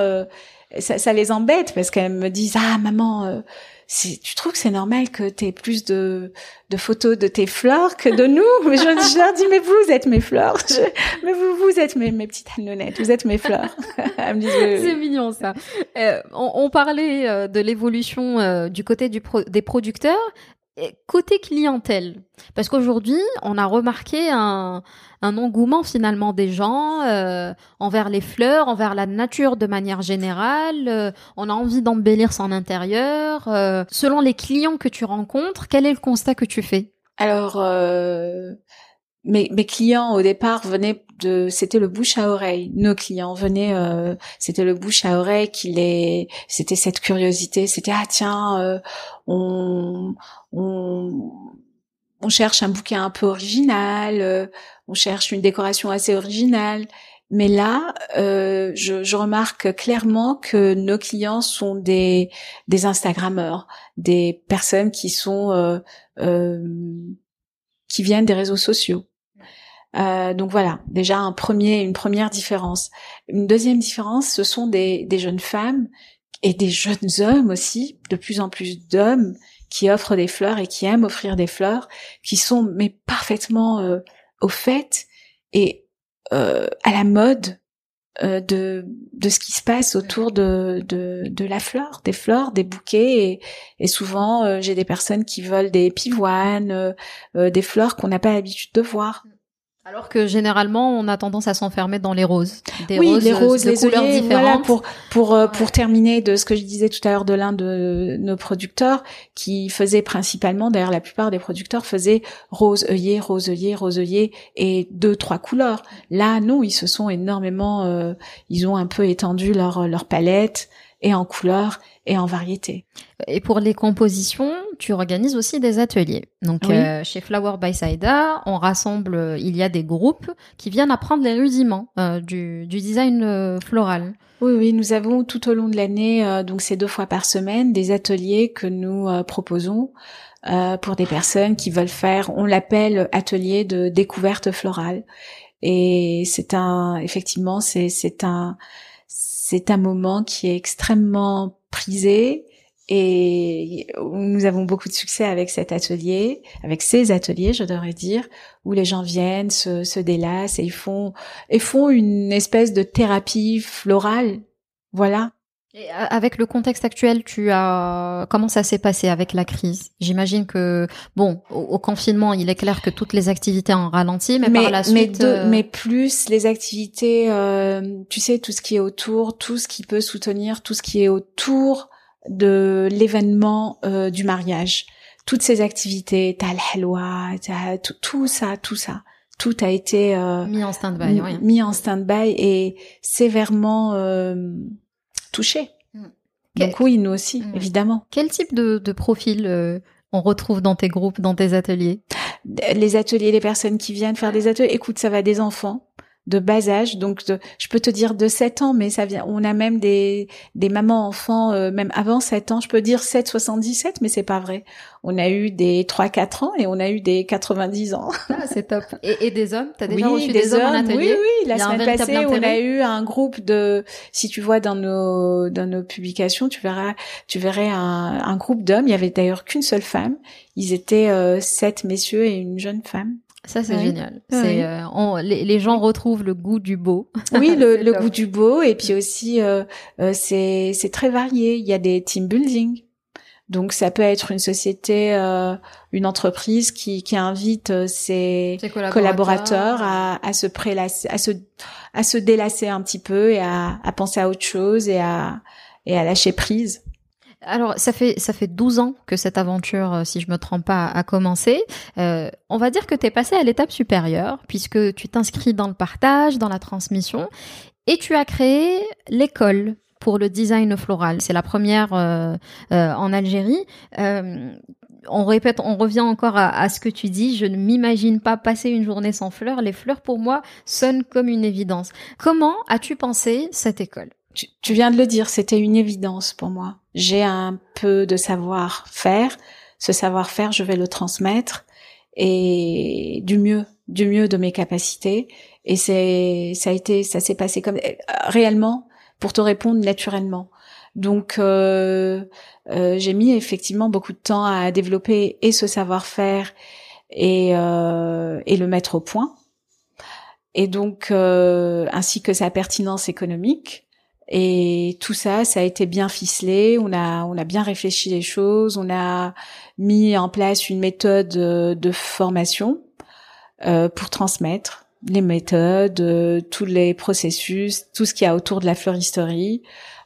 ça, ça, les embête parce qu'elles me disent ah maman euh, tu trouves que c'est normal que tu aies plus de, de photos de tes fleurs que de nous? Je, je, leur dis mais vous êtes mes fleurs. Mais vous vous êtes mes, mes petites hanonettes vous êtes mes fleurs. C'est mignon ça. Euh, on, on, parlait euh, de l'évolution euh, du côté du des producteurs. Côté clientèle, parce qu'aujourd'hui, on a remarqué un, engouement finalement des gens euh, envers les fleurs, envers la nature de manière générale. Euh, on a envie d'embellir son intérieur. Euh, selon les clients que tu rencontres, quel est le constat que tu fais? Alors, mes, clients au départ venaient de c'était le bouche à oreille nos clients venaient c'était le bouche à oreille qui les c'était cette curiosité c'était ah tiens on on cherche un bouquet un peu original euh, on cherche une décoration assez originale mais là euh, je, je, remarque clairement que nos clients sont des des instagrammeurs des personnes qui sont qui viennent des réseaux sociaux euh, donc voilà, déjà un premier, une première différence. Une deuxième différence, ce sont des, des jeunes femmes et des jeunes hommes aussi, de plus en plus d'hommes qui offrent des fleurs et qui aiment offrir des fleurs, qui sont mais parfaitement euh, au fait et euh, à la mode euh, de, de ce qui se passe autour de, de, de la fleur, des fleurs, des bouquets. Et, et souvent, euh, j'ai des personnes qui veulent des pivoines, des fleurs qu'on n'a pas l'habitude de voir. Alors que généralement, on a tendance à s'enfermer dans les roses. Des oui, les roses, les couleurs différentes. Voilà, pour pour euh, pour terminer de ce que je disais tout à l'heure de l'un de nos producteurs, qui faisait principalement, d'ailleurs la plupart des producteurs faisaient rose œillet, rose œillet, rose œillet et deux trois couleurs. Là, non, ils se sont énormément, euh, ils ont un peu étendu leur leur palette et en couleurs et en variété. Et pour les compositions, tu organises aussi des ateliers. Donc euh, chez Flower by Saida, on rassemble, il y a des groupes qui viennent apprendre les rudiments euh, du, du, design euh, floral. Oui, oui, nous avons tout au long de l'année, donc c'est deux fois par semaine, des ateliers que nous proposons pour des personnes qui veulent faire, on l'appelle atelier de découverte florale. Et c'est un, effectivement, c'est c'est un c'est un moment qui est extrêmement prisé et nous avons beaucoup de succès avec cet atelier, avec ces ateliers, je devrais dire, où les gens viennent, se, se délassent et ils font, et font une espèce de thérapie florale. Voilà. Et euh, avec le contexte actuel, tu as comment ça s'est passé avec la crise? J'imagine que bon, au, confinement, il est clair que toutes les activités ont ralenti, mais, par la suite, mais, euh, mais plus les activités, euh, tu sais, tout ce qui est autour, tout ce qui peut soutenir, tout ce qui est autour de l'événement du mariage, toutes ces activités, t'as le halwa, t'as tout, tout ça, tout ça. Tout a été mis en stand-by, mis en stand-by et sévèrement Mm. Donc oui, nous aussi, mm. évidemment. Quel type de, de profil euh, on retrouve dans tes groupes, dans tes ateliers? Les ateliers, les personnes qui viennent faire des ateliers. Écoute, ça va des enfants de bas âge, donc je peux te dire de 7 ans, mais ça vient. On a même des des mamans enfants euh, même avant 7 ans. Je peux dire 7 77, mais c'est pas vrai. On a eu des 3 4 ans et on a eu des 90 ans. Ah, c'est top. Et, et, des hommes, t'as déjà reçu des, hommes, en atelier? Oui, oui. La semaine passée, on a eu un groupe de. Si tu vois dans nos dans nos publications, tu verras, tu verrais un, un groupe d'hommes. Il y avait d'ailleurs qu'une seule femme. Ils étaient euh, sept messieurs et une jeune femme. Ça c'est génial. C'est euh, les, gens retrouvent le goût du beau. Oui, le, le goût du beau et puis aussi euh, euh, c'est c'est très varié. Il y a des team building. Donc ça peut être une société, une entreprise qui, qui invite ses, collaborateurs, à, à, se prélasser, à se à se délasser un petit peu et à, à penser à autre chose et à et à lâcher prise. Alors, ça fait ça fait 12 ans que cette aventure, euh, si je me trompe pas, a commencé. Euh, on va dire que tu es passé à l'étape supérieure, puisque tu t'inscris dans le partage, dans la transmission, et tu as créé l'école pour le design floral. C'est la première euh, en Algérie. on répète, on revient encore à, ce que tu dis. Je ne m'imagine pas passer une journée sans fleurs. Les fleurs, pour moi, sonnent comme une évidence. Comment as-tu pensé cette école? Tu, viens de le dire, c'était une évidence pour moi. J'ai un peu de savoir-faire. Ce savoir-faire, je vais le transmettre et du mieux, du mieux de mes capacités. Et c'est, ça a été, ça s'est passé comme réellement pour te répondre naturellement. Donc euh, euh, j'ai mis effectivement beaucoup de temps à développer et ce savoir-faire et, euh, et le mettre au point. Et donc ainsi que sa pertinence économique. Et tout ça, ça a été bien ficelé. On a, on a bien réfléchi les choses. On a mis en place une méthode euh, de formation euh, pour transmettre les méthodes, euh, tous les processus, tout ce qu'il y a autour de la fleuristerie,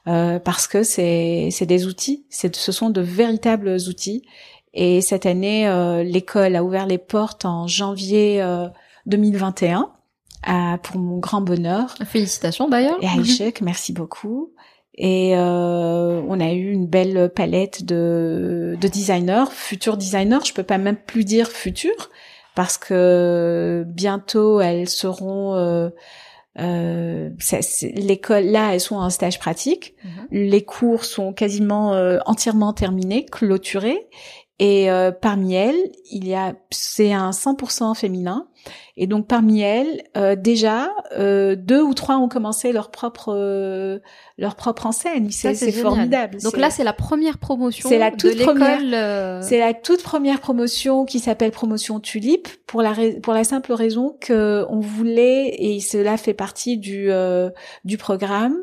euh, parce que c'est, c'est des outils. C'est, ce sont de véritables outils. Et cette année, euh, l'école a ouvert les portes en janvier 2021 pour mon grand bonheur. Félicitations d'ailleurs. Et Aïchek, merci beaucoup. Et euh, on a eu une belle palette de, de designers, futurs designers. Je peux pas même plus dire futurs parce que bientôt elles seront. Euh, euh, l'école là, elles sont en stage pratique. Mhm. Les cours sont quasiment euh, entièrement terminés, clôturés. Et euh, parmi elles, il y a, c'est un 100% féminin. Et donc parmi elles, euh, déjà euh, deux ou trois ont commencé leur propre euh, leur propre enseigne. C'est, c'est, formidable. Donc là, c'est la première promotion. C'est la toute de première. Euh, c'est la toute première promotion qui s'appelle promotion Tulipe pour la pour la simple raison que on voulait et cela fait partie du du programme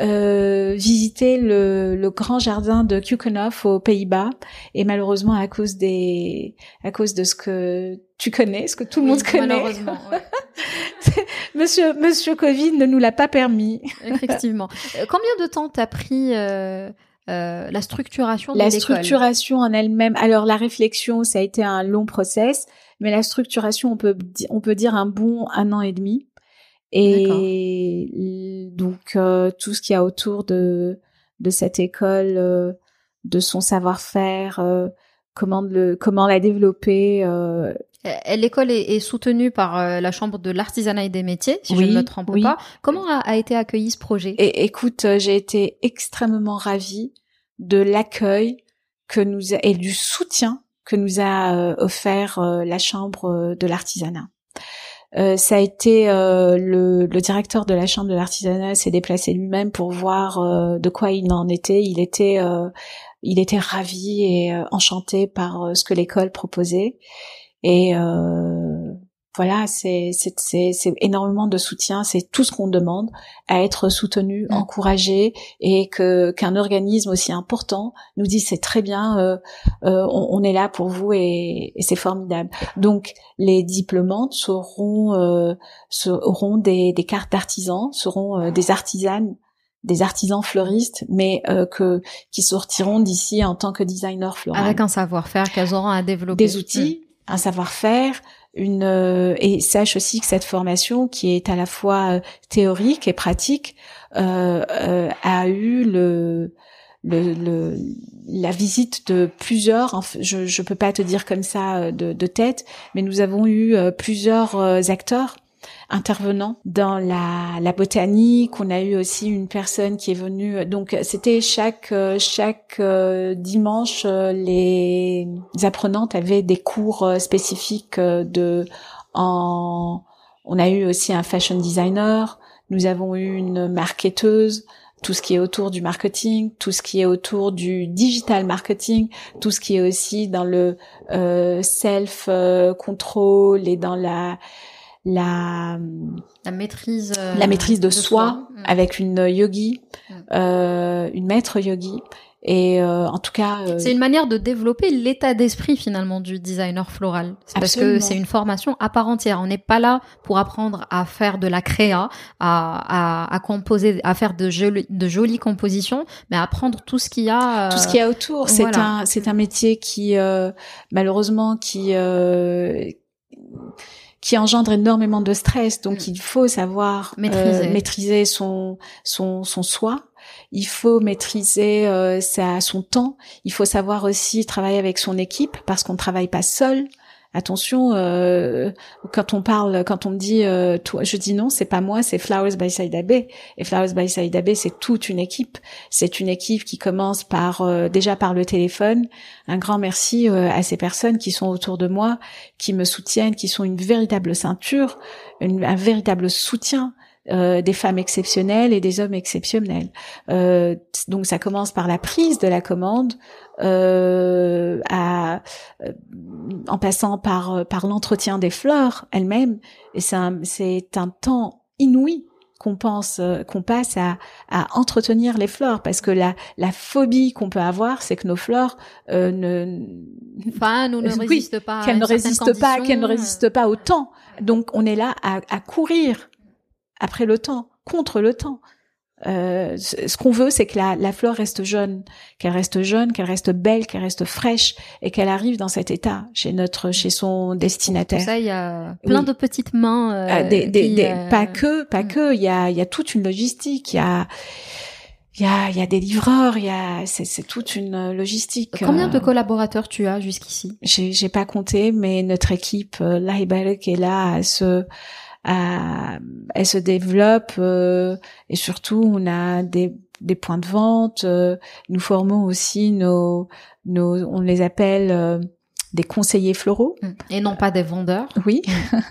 euh, visiter le, le, grand jardin de Keukenhof aux Pays-Bas et malheureusement à cause des à cause de ce que tu connais, ce que tout le monde connaît. Malheureusement. monsieur Monsieur Covid ne nous l'a pas permis. Effectivement. Euh, combien de temps t'as pris euh, euh, la structuration de La structuration en elle-même. Alors la réflexion, ça a été un long process, mais la structuration, on peut on peut dire un bon un an et demi. Et donc euh, tout ce qu'il y a autour de de cette école, euh, de son savoir-faire, euh, comment le comment la développer. L'école est, est, soutenue par la Chambre de l'artisanat et des métiers, si je ne me trompe pas. Comment a, a, été accueilli ce projet? Et, Écoute, j'ai été extrêmement ravie de l'accueil que nous a, et du soutien que nous a offert la Chambre de l'artisanat. Euh, ça a été euh, le, le, directeur de la chambre de l'artisanat s'est déplacé lui-même pour voir euh, de quoi il en était. Il était il était ravi et enchanté par ce que l'école proposait. Et voilà, c'est énormément de soutien, c'est tout ce qu'on demande à être soutenu, mm. encouragé, et que qu'un organisme aussi important nous dise c'est très bien, euh, euh, on, est là pour vous et, et c'est formidable. Donc les diplômantes seront euh, auront des, des cartes d'artisans, seront euh, des artisanes des artisans fleuristes, mais euh, que qui sortiront d'ici en tant que designer floral. Avec un savoir-faire qu'elles auront à développer. Des outils, mm. Un savoir-faire, une euh, et sache aussi que cette formation qui est à la fois euh, théorique et pratique euh, a eu le le, le, la visite de plusieurs, je je peux pas te dire comme ça de, de tête, mais nous avons eu plusieurs acteurs intervenants dans la, la botanique. On a eu aussi une personne qui est venue. Donc c'était chaque chaque dimanche les apprenantes avaient des cours spécifiques de en. On a eu aussi un fashion designer. Nous avons eu une marketeuse tout ce qui est autour du marketing, tout ce qui est autour du digital marketing, tout ce qui est aussi dans le euh, self control et dans la la la maîtrise euh, la maîtrise de, soi, mm. avec une yogi mm. euh, une maître yogi. Et euh, en tout cas c'est une manière de développer l'état d'esprit finalement du designer floral. Parce que c'est une formation à part entière. On n'est pas là pour apprendre à faire de la créa à, à, à composer à faire de jolies de jolies compositions mais à apprendre tout ce qu'il y a tout ce qu'il y a autour. C'est un c'est un métier qui malheureusement qui qui engendre énormément de stress. Donc mm. il faut savoir maîtriser, euh, maîtriser son, son son soi. Il faut maîtriser euh, sa, son temps. Il faut savoir aussi travailler avec son équipe parce qu'on ne travaille pas seul attention euh, quand on parle quand on me dit euh, toi je dis non c'est pas moi c'est Flowers by Saïda Bay et Flowers by Saïda Bay c'est toute une équipe. C'est une équipe qui commence par euh, déjà par le téléphone. Un grand merci à ces personnes qui sont autour de moi qui me soutiennent qui sont une véritable ceinture un véritable soutien euh, des femmes exceptionnelles et des hommes exceptionnels. Euh, donc ça commence par la prise de la commande, euh, à, en passant par par l'entretien des fleurs elles-mêmes. Et c'est un, c'est un temps inouï qu'on pense qu'on passe à, à entretenir les fleurs parce que la la phobie qu'on peut avoir c'est que nos fleurs euh, ne ne résistent pas qu'elles ne résistent pas qu'elles ne résistent pas au temps donc on est là à, à courir après le temps, contre le temps. Euh, ce qu'on veut, c'est que la, la, fleur reste jeune, qu'elle reste jeune, qu'elle reste belle, qu'elle reste fraîche et qu'elle arrive dans cet état chez notre, chez son destinataire. Pour ça, il y a plein de petites mains. Euh, ah, des, des, euh, Pas que, pas mm. que. Il y a, il y a toute une logistique. Il y a, il y a, il y a des livreurs. Il y a, c'est, c'est toute une logistique. Combien de collaborateurs tu as jusqu'ici? J'ai, j'ai pas compté, mais notre équipe, euh, est là à se elle se développe euh, et surtout on a des, des points de vente. Euh, nous formons aussi nos, nos on les appelle euh, des conseillers floraux. Et non pas des vendeurs. Oui.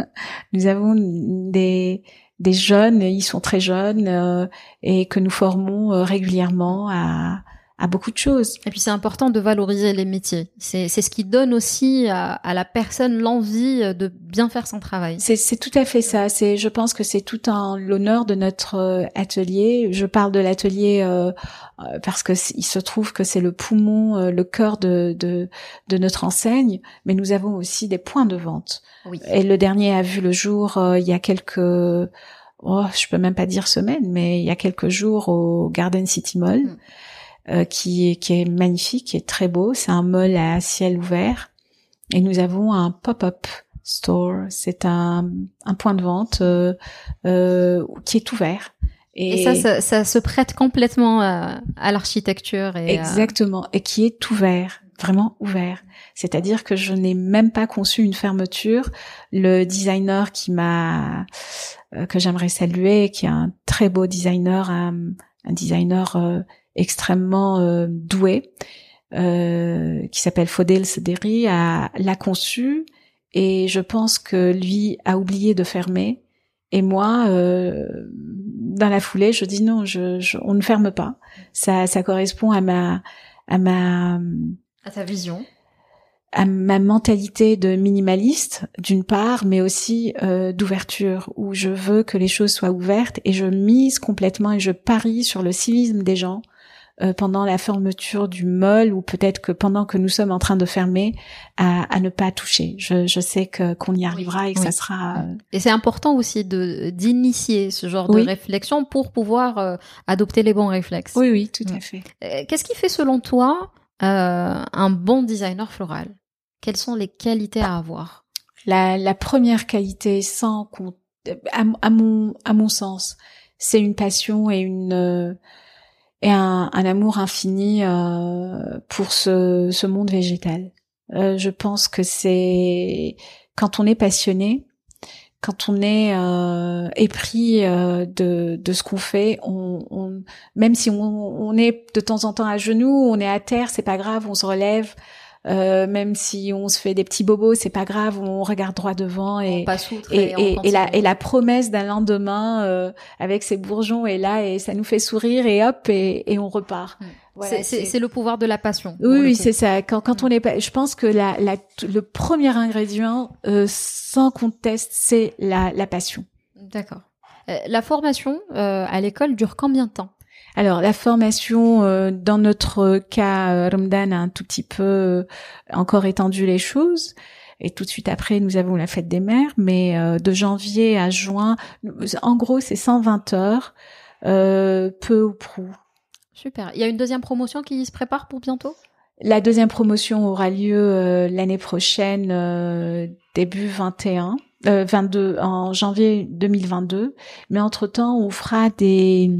nous avons des des jeunes, ils sont très jeunes et que nous formons régulièrement à à beaucoup de choses. Et puis c'est important de valoriser les métiers. C'est ce qui donne aussi à, à la personne l'envie de bien faire son travail. C'est tout à fait ça. C'est je pense que c'est tout en l'honneur de notre euh, atelier. Je parle de l'atelier euh, euh parce que il se trouve que c'est le poumon, euh, le cœur de, de, de notre enseigne, mais nous avons aussi des points de vente. Oui. Et le dernier a vu le jour il y a quelques oh, je peux même pas dire semaines, mais il y a quelques jours au Garden City Mall. Mm. Euh, qui, est, qui est magnifique, qui est très beau. C'est un mall à ciel ouvert. Et nous avons un pop-up store. C'est un, un point de vente euh, euh, qui est ouvert. Et, ça, ça, ça, se prête complètement à, à l'architecture. Et Exactement. Et qui est ouvert, vraiment ouvert. C'est-à-dire que je n'ai même pas conçu une fermeture. Le designer qui m'a euh, que j'aimerais saluer, qui est un très beau designer, un, un designer euh, extrêmement euh, doué euh, qui s'appelle Fodel Sederi a l'a conçu. Et je pense que lui a oublié de fermer. Et moi euh, dans la foulée je dis non je, on ne ferme pas. Ça ça correspond à ma à ma à ta vision. à ma mentalité de minimaliste d'une part, mais aussi euh, d'ouverture où je veux que les choses soient ouvertes et je mise complètement et je parie sur le civisme des gens euh, pendant la fermeture du mall ou peut-être que pendant que nous sommes en train de fermer à, à ne pas toucher. Je, je sais que qu'on y arrivera et que ça sera. Euh, et c'est important aussi de d'initier ce genre de réflexion pour pouvoir euh, adopter les bons réflexes. Oui, oui, tout à fait. Qu'est-ce qui fait selon toi un bon designer floral? Quelles sont les qualités à avoir? La, la première qualité, sans à, à mon à mon sens, c'est une passion et une et un, un amour infini pour ce, ce monde végétal. je pense que c'est quand on est passionné, quand on est euh, épris euh, de, de ce qu'on fait, on, on, même si on, on, est de temps en temps à genoux, on est à terre, c'est pas grave, on se relève. Euh, même si on se fait des petits bobos, c'est pas grave, on regarde droit devant et et, et, la et la promesse d'un lendemain euh, avec ses bourgeons est là et ça nous fait sourire et hop et, et on repart. Hmm c'est le pouvoir de la passion. Oui, oui, c'est ça. Quand, quand on est, je pense que la, la, le premier ingrédient, euh, sans conteste, c'est la, la passion. D'accord. Euh, la formation euh, à l'école dure combien de temps? Alors la formation, euh, dans notre cas, euh, Ramadan a un tout petit peu encore étendu les choses. Et tout de suite après, nous avons la fête des mères, mais de janvier à juin, en gros, c'est 120 heures, peu ou prou. Super. Il y a une deuxième promotion qui se prépare pour bientôt? La deuxième promotion aura lieu euh, l'année prochaine, euh, début 21. 22 euh, en janvier 2022 mais entre temps on fera des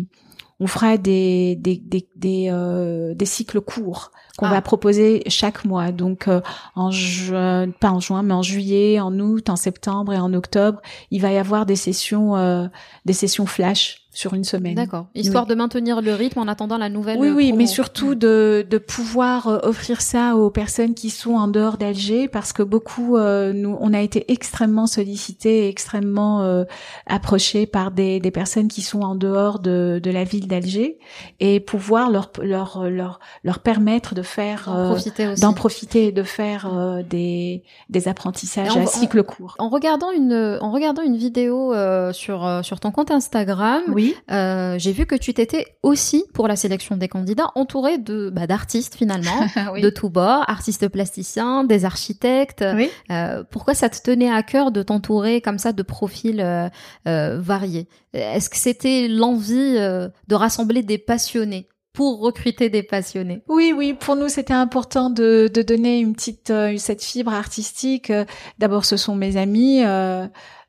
on fera des des des des, des cycles courts qu'on va ah. proposer chaque mois donc en juin pas en juin mais en juillet en août en septembre et en octobre il va y avoir des sessions des sessions flash sur une semaine. D'accord. Histoire de maintenir le rythme en attendant la nouvelle. Oui, oui, mais surtout de, de pouvoir euh, offrir ça aux personnes qui sont en dehors d'Alger, parce que beaucoup, euh, nous, on a été extrêmement sollicités, extrêmement euh, approchés par des, des personnes qui sont en dehors de, de la ville d'Alger, et pouvoir leur leur leur leur permettre de faire d'en profiter, d'en profiter et de faire des des apprentissages à cycle court. En regardant une en regardant une vidéo sur sur ton compte Instagram. Oui euh, j'ai vu que tu t'étais aussi pour la sélection des candidats entouré de bah, d'artistes finalement, de tous bords, artistes plasticiens, des architectes. Euh, pourquoi ça te tenait à cœur de t'entourer comme ça de profils euh, variés? Est-ce que c'était l'envie de rassembler des passionnés pour recruter des passionnés? Oui, oui, pour nous c'était important de, de donner une petite cette fibre artistique. D'abord, ce sont mes amis. Euh,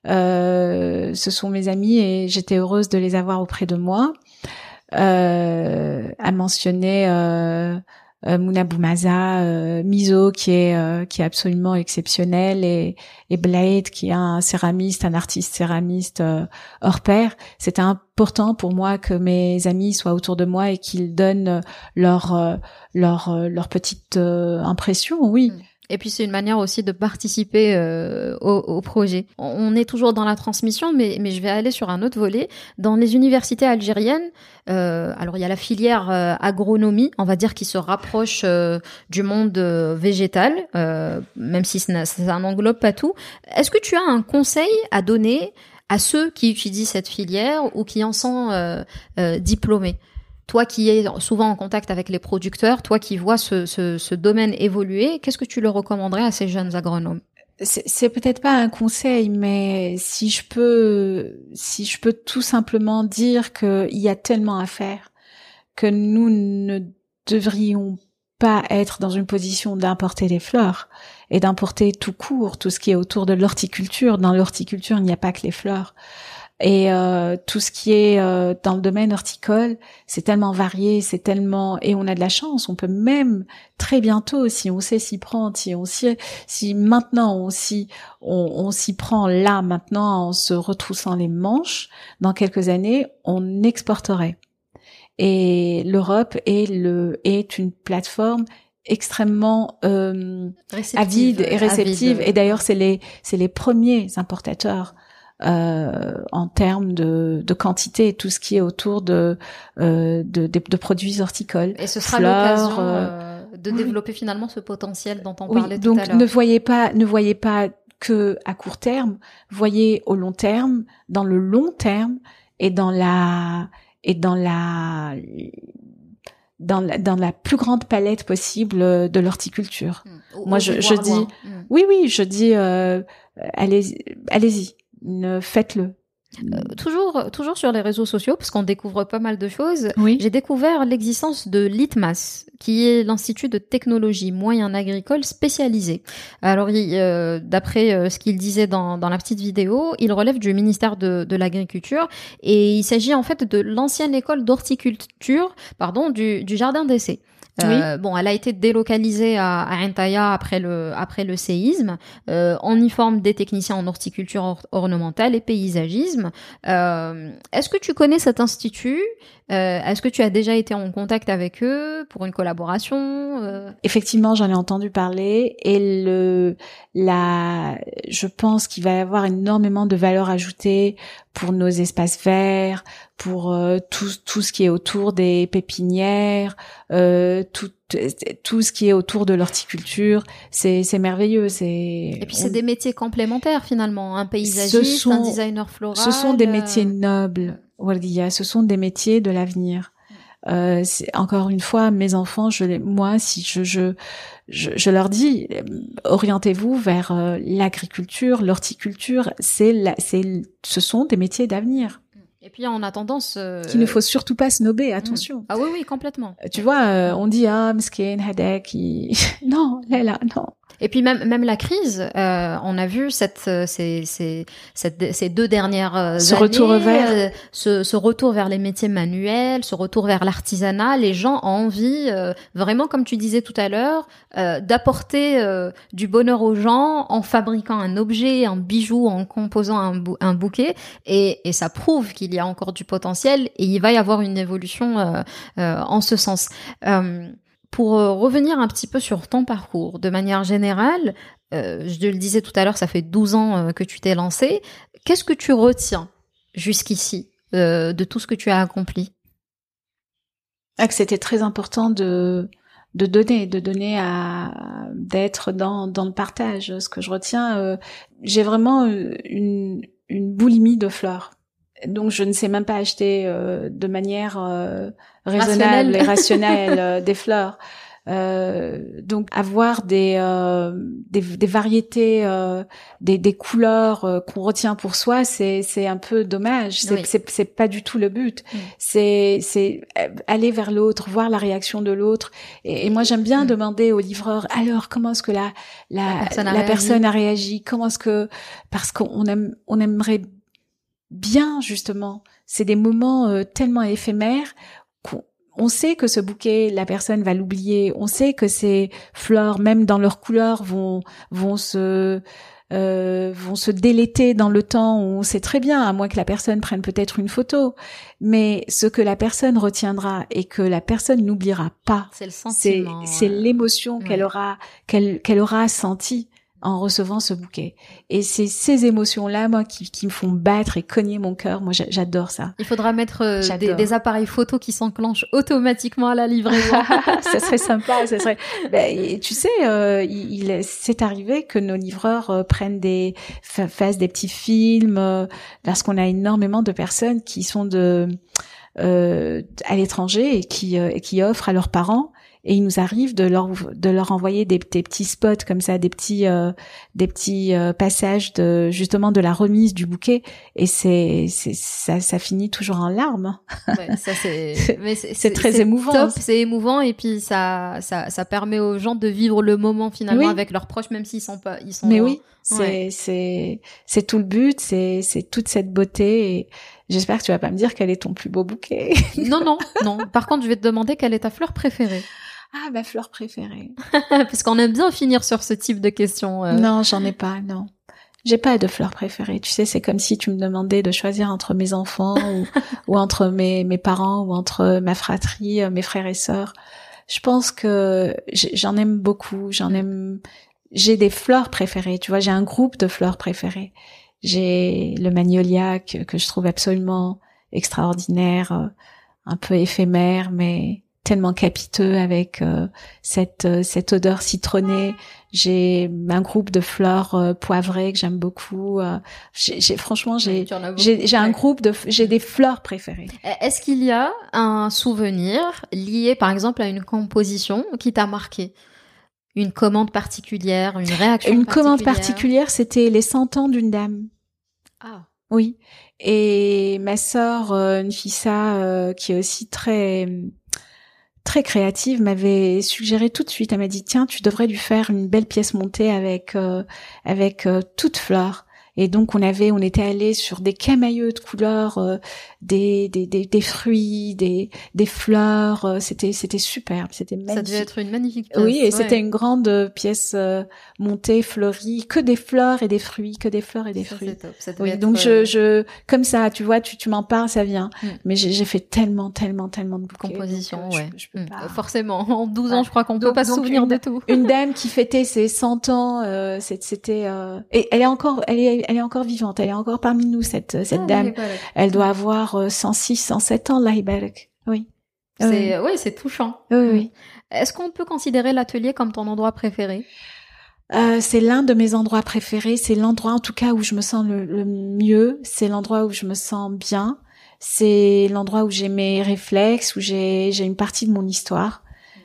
euh, ce sont mes amis et j'étais heureuse de les avoir auprès de moi. Euh, à mentionner euh, euh Boumaza, euh, Miso qui est qui est absolument exceptionnel et, et Blade qui est un céramiste, un artiste céramiste hors pair. C'était important pour moi que mes amis soient autour de moi et qu'ils donnent leur leur leur petite impression. Oui. Mm. Et puis c'est une manière aussi de participer euh, au, projet. On est toujours dans la transmission, mais, mais je vais aller sur un autre volet. Dans les universités algériennes, euh, alors il y a la filière euh, agronomie, on va dire, qui se rapproche du monde végétal, même si ça, ça n'englobe pas tout. Est-ce que tu as un conseil à donner à ceux qui utilisent cette filière ou qui en sont diplômés? Toi qui es souvent en contact avec les producteurs, toi qui vois ce, ce, domaine évoluer, qu'est-ce que tu le recommanderais à ces jeunes agronomes? C'est peut-être pas un conseil, mais si je peux, si je peux tout simplement dire qu'il y a tellement à faire que nous ne devrions pas être dans une position d'importer les fleurs et d'importer tout court, tout ce qui est autour de l'horticulture. Dans l'horticulture, il n'y a pas que les fleurs. Et euh, tout ce qui est euh, dans le domaine horticole, c'est tellement varié, c'est tellement et on a de la chance. On peut même très bientôt, si on sait s'y prendre, si on s'y, si maintenant on s'y, on, s'y prend là maintenant en se retroussant les manches, dans quelques années, on exporterait. Et l'Europe est le est une plateforme extrêmement euh, avide et réceptive. Et d'ailleurs, c'est les c'est les premiers importateurs euh, en termes de, de, quantité tout ce qui est autour de, euh, de, de, produits horticoles. Et ce sera l'occasion euh, de développer finalement ce potentiel dont on parlait tout à l'heure. Donc ne voyez pas, ne voyez pas que à court terme, voyez au long terme, dans le long terme et dans la et dans la dans la, dans la plus grande palette possible de l'horticulture. Mmh. Moi, je, je dis, mmh. oui, oui, je dis, euh, allez, allez-y, faites-le. Euh, toujours, toujours sur les réseaux sociaux, parce qu'on découvre pas mal de choses. Oui. J'ai découvert l'existence de l'ITMAS, qui est l'Institut de technologie moyen agricole spécialisé. Alors, euh, d'après euh, ce qu'il disait dans, dans la petite vidéo, il relève du ministère de, de l'Agriculture et il s'agit en fait de l'ancienne école d'horticulture, pardon, du, du jardin d'essai. Euh, Bon, elle a été délocalisée à, à Entaya après le après le séisme. Euh, on y forme des techniciens en horticulture or- ornementale et paysagisme. Euh, Est-ce que tu connais cet institut? Euh, Est-ce que tu as déjà été en contact avec eux pour une collaboration? Euh, Effectivement, j'en ai entendu parler et le la je pense qu'il va y avoir énormément de valeur ajoutée pour nos espaces verts, pour euh, tout tout ce qui est autour des pépinières, euh, tout tout ce qui est autour de l'horticulture, c'est c'est merveilleux, c'est Et puis on- c'est des métiers complémentaires finalement, un paysagiste, sont- un designer floral. Ce sont des euh, métiers nobles, Waldia. Ce sont des métiers de l'avenir. Euh, encore une fois, mes enfants, je les, moi, si je, je, je, je leur dis, euh, orientez-vous vers euh, l'agriculture, l'horticulture. C'est, la, c'est, ce sont des métiers d'avenir Et puis on a tendance. euh, qu'il ne faut surtout pas snober. Attention. Ah oui oui complètement. Tu vois, euh, on dit ah, skin, headache. il- non, là, là, non. Et puis même même la crise, euh, on a vu cette euh, ces ces cette- ces deux dernières euh, Ce années, retour vers- euh, ce, ce retour vers les métiers manuels, ce retour vers l'artisanat. Les gens ont envie euh, vraiment, comme tu disais tout à l'heure, euh, d'apporter euh, du bonheur aux gens en fabriquant un objet, un bijou, en composant un, bou- un bouquet. Et, et ça prouve qu'il y a encore du potentiel et il va y avoir une évolution euh, euh, en ce sens. Pour euh, revenir un petit peu sur ton parcours, de manière générale, euh, je le disais tout à l'heure, ça fait 12 ans euh, que tu t'es lancé. Qu'est-ce que tu retiens jusqu'ici de tout ce que tu as accompli? Ah, que c'était très important de de donner, de donner à d'être dans dans le partage. Ce que je retiens, j'ai vraiment une boulimie de fleurs. Donc je ne sais même pas acheter euh, de manière euh, raisonnable Rationnelle. et rationnelle euh, des fleurs. Euh, donc avoir des, euh, des des variétés, euh, des des couleurs euh, qu'on retient pour soi, c'est c'est un peu dommage. C'est Oui. c'est c'est pas du tout le but. Mm. C'est c'est aller vers l'autre, voir la réaction de l'autre. Et, et moi j'aime bien Mm. demander au livreur alors comment est-ce que la la La personne a la réagi? personne a réagi, comment est-ce que parce qu'on aime on aimerait bien justement. C'est des moments euh, tellement éphémères qu'on on sait que ce bouquet, la personne va l'oublier. On sait que ces fleurs, même dans leur couleur, vont vont se euh, vont se déléter dans le temps. On sait très bien, à moins que la personne prenne peut-être une photo. Mais ce que la personne retiendra et que la personne n'oubliera pas, C'est le c'est sentiment. c'est l'émotion ouais. qu'elle aura qu'elle qu'elle aura sentie en recevant ce bouquet. Et c'est ces émotions-là, moi, qui, qui me font battre et cogner mon cœur. Moi, j'a- j'adore ça. Il faudra mettre euh, des, appareils photos qui s'enclenchent automatiquement à la livraison. ça serait sympa, ça serait. Ben, tu sais, euh, il, il- c'est arrivé que nos livreurs euh, prennent des fa- fassent des petits films parce qu'on a énormément de personnes qui sont de euh, à l'étranger et qui euh, et qui offrent à leurs parents. Et il nous arrive de leur de leur envoyer des, des petits spots comme ça, des petits euh, des petits euh, passages de justement de la remise du bouquet. Et c'est c'est ça ça finit toujours en larmes. Ouais, ça c'est c'est très émouvant. top, c'est émouvant et puis ça ça ça permet aux gens de vivre le moment finalement Oui. avec leurs proches même s'ils sont pas ils sont Mais loin. oui, c'est Ouais. c'est c'est tout le but, c'est c'est toute cette beauté. Et j'espère que tu vas pas me dire quel est ton plus beau bouquet. Non non non. Par contre, je vais te demander quelle est ta fleur préférée ah, ma fleur préférée. parce qu'on aime bien finir sur ce type de questions. euh. Non, j'en ai pas, non. J'ai pas de fleur préférée. Tu sais, c'est comme si tu me demandais de choisir entre mes enfants ou, ou entre mes mes parents ou entre ma fratrie, euh, mes frères et sœurs. Je pense que j'en aime beaucoup. J'en aime. J'ai des fleurs préférées. Tu vois, j'ai un groupe de fleurs préférées. J'ai le magnolia que, que je trouve absolument extraordinaire, euh, un peu éphémère, mais tellement capiteux avec euh, cette euh, cette odeur citronnée. J'ai un groupe de fleurs euh, poivrées que j'aime beaucoup. euh, j'ai franchement j'ai j'ai un groupe de j'ai des fleurs préférées. Est-ce qu'il y a un souvenir lié par exemple à une composition qui t'a marqué? Une commande particulière, une réaction Une commande particulière, c'était les 100 ans d'une dame. Ah. Oui. Et ma sœur euh, Nfissa, euh, qui est aussi très très créative, m'avait suggéré tout de suite. Elle m'a dit tiens, tu devrais lui faire une belle pièce montée avec euh, avec euh, toutes fleurs. Et donc on avait, on était allé sur des camailleux de couleurs, euh, des, des, des, des, fruits, des, des fleurs. euh, c'était c'était superbe, c'était magnifique. Ça devait être une magnifique pièce. Oui, et ouais. c'était une grande euh, pièce euh, montée, fleurie, que des fleurs et des fruits, que des fleurs et des Ça, fruits. c'est top. Ça Oui, être, donc je, je, comme ça, tu vois, tu, tu m'en parles, ça vient. Mm. Mais j'ai fait tellement, tellement, tellement de bouquets. composition, donc, euh, ouais. Je, je peux Mm. pas. Forcément, en 12 ans, Ouais. je crois qu'on peut pas se souvenir une- de tout. Une dame qui fêtait ses 100 ans, euh, c'était, euh, et elle est encore, elle est, elle est encore vivante, elle est encore parmi nous cette, cette Ah, dame. Elle doit avoir euh, 106, 107 ans, là, Ibarak. Oui. C'est, ouais, c'est touchant. Oui, oui, oui. Est-ce qu'on peut considérer l'atelier comme ton endroit préféré? Euh, c'est l'un de mes endroits préférés. C'est l'endroit, en tout cas, où je me sens le, le mieux. C'est l'endroit où je me sens bien. C'est l'endroit où j'ai mes réflexes, où j'ai une partie de mon histoire.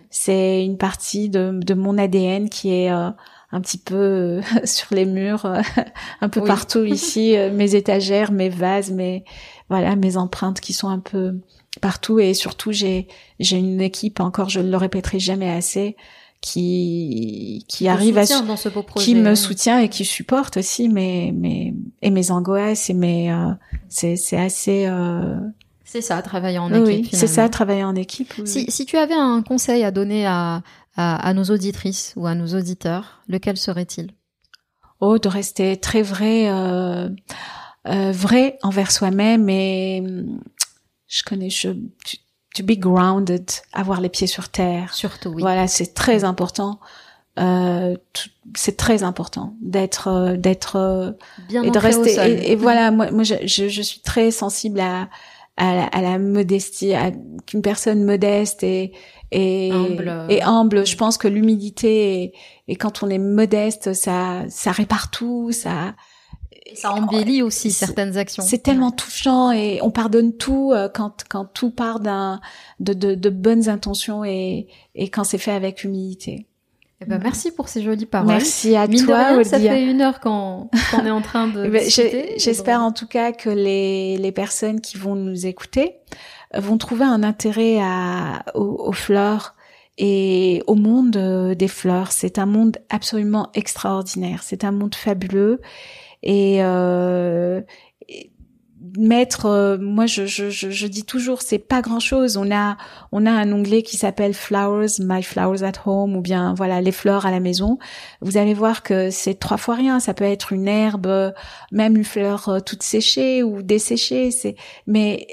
C'est une partie de, de mon ADN qui est euh, un petit peu euh, sur les murs, euh, un peu Oui. partout ici, euh, mes étagères, mes vases, mes voilà, mes empreintes qui sont un peu partout. Et surtout, j'ai j'ai une équipe. Encore, je ne le répéterai jamais assez qui qui Te arrive à soutient dans ce beau projet. qui me soutient et qui supporte aussi mes mes et mes angoisses et mes euh, c'est c'est assez euh, C'est ça, travailler en équipe. oui, c'est ça travailler en équipe oui, Si, si tu avais un conseil à donner à, à, à nos auditrices ou à nos auditeurs, lequel serait-il? Oh de rester très vrai euh, euh, vrai envers soi-même et hum, je connais je to, to be grounded avoir les pieds sur terre Surtout, oui. Voilà, c'est très important. Euh, c'est très important d'être euh, d'être euh, Bien et de au rester sol. et, et voilà moi moi je, je, suis très sensible à à la, à la modestie à qu'une personne modeste et et Humble. et humble je pense que l'humilité et, et quand on est modeste ça ça répare tout ça ça embellit aussi certaines actions. c'est tellement touchant et on pardonne tout euh, quand quand tout part d'un de, de de bonnes intentions et et quand c'est fait avec humilité Eh ben, merci pour ces jolies paroles. merci à Mine de toi rien, ça fait une heure qu'on qu'on est en train de Eh ben. J'espère Donc, en tout cas que les, les personnes qui vont nous écouter euh, vont trouver un intérêt à, aux, aux fleurs et au monde euh, des fleurs. C'est un monde absolument extraordinaire. C'est un monde fabuleux et, euh, et mettre, euh, moi je, je, je, je dis toujours, c'est pas grand chose. On a on a un onglet qui s'appelle Flowers, My Flowers at Home ou bien voilà les fleurs à la maison. Vous allez voir que c'est trois fois rien. Ça peut être une herbe, euh, même une fleur euh, toute séchée ou desséchée. C'est mais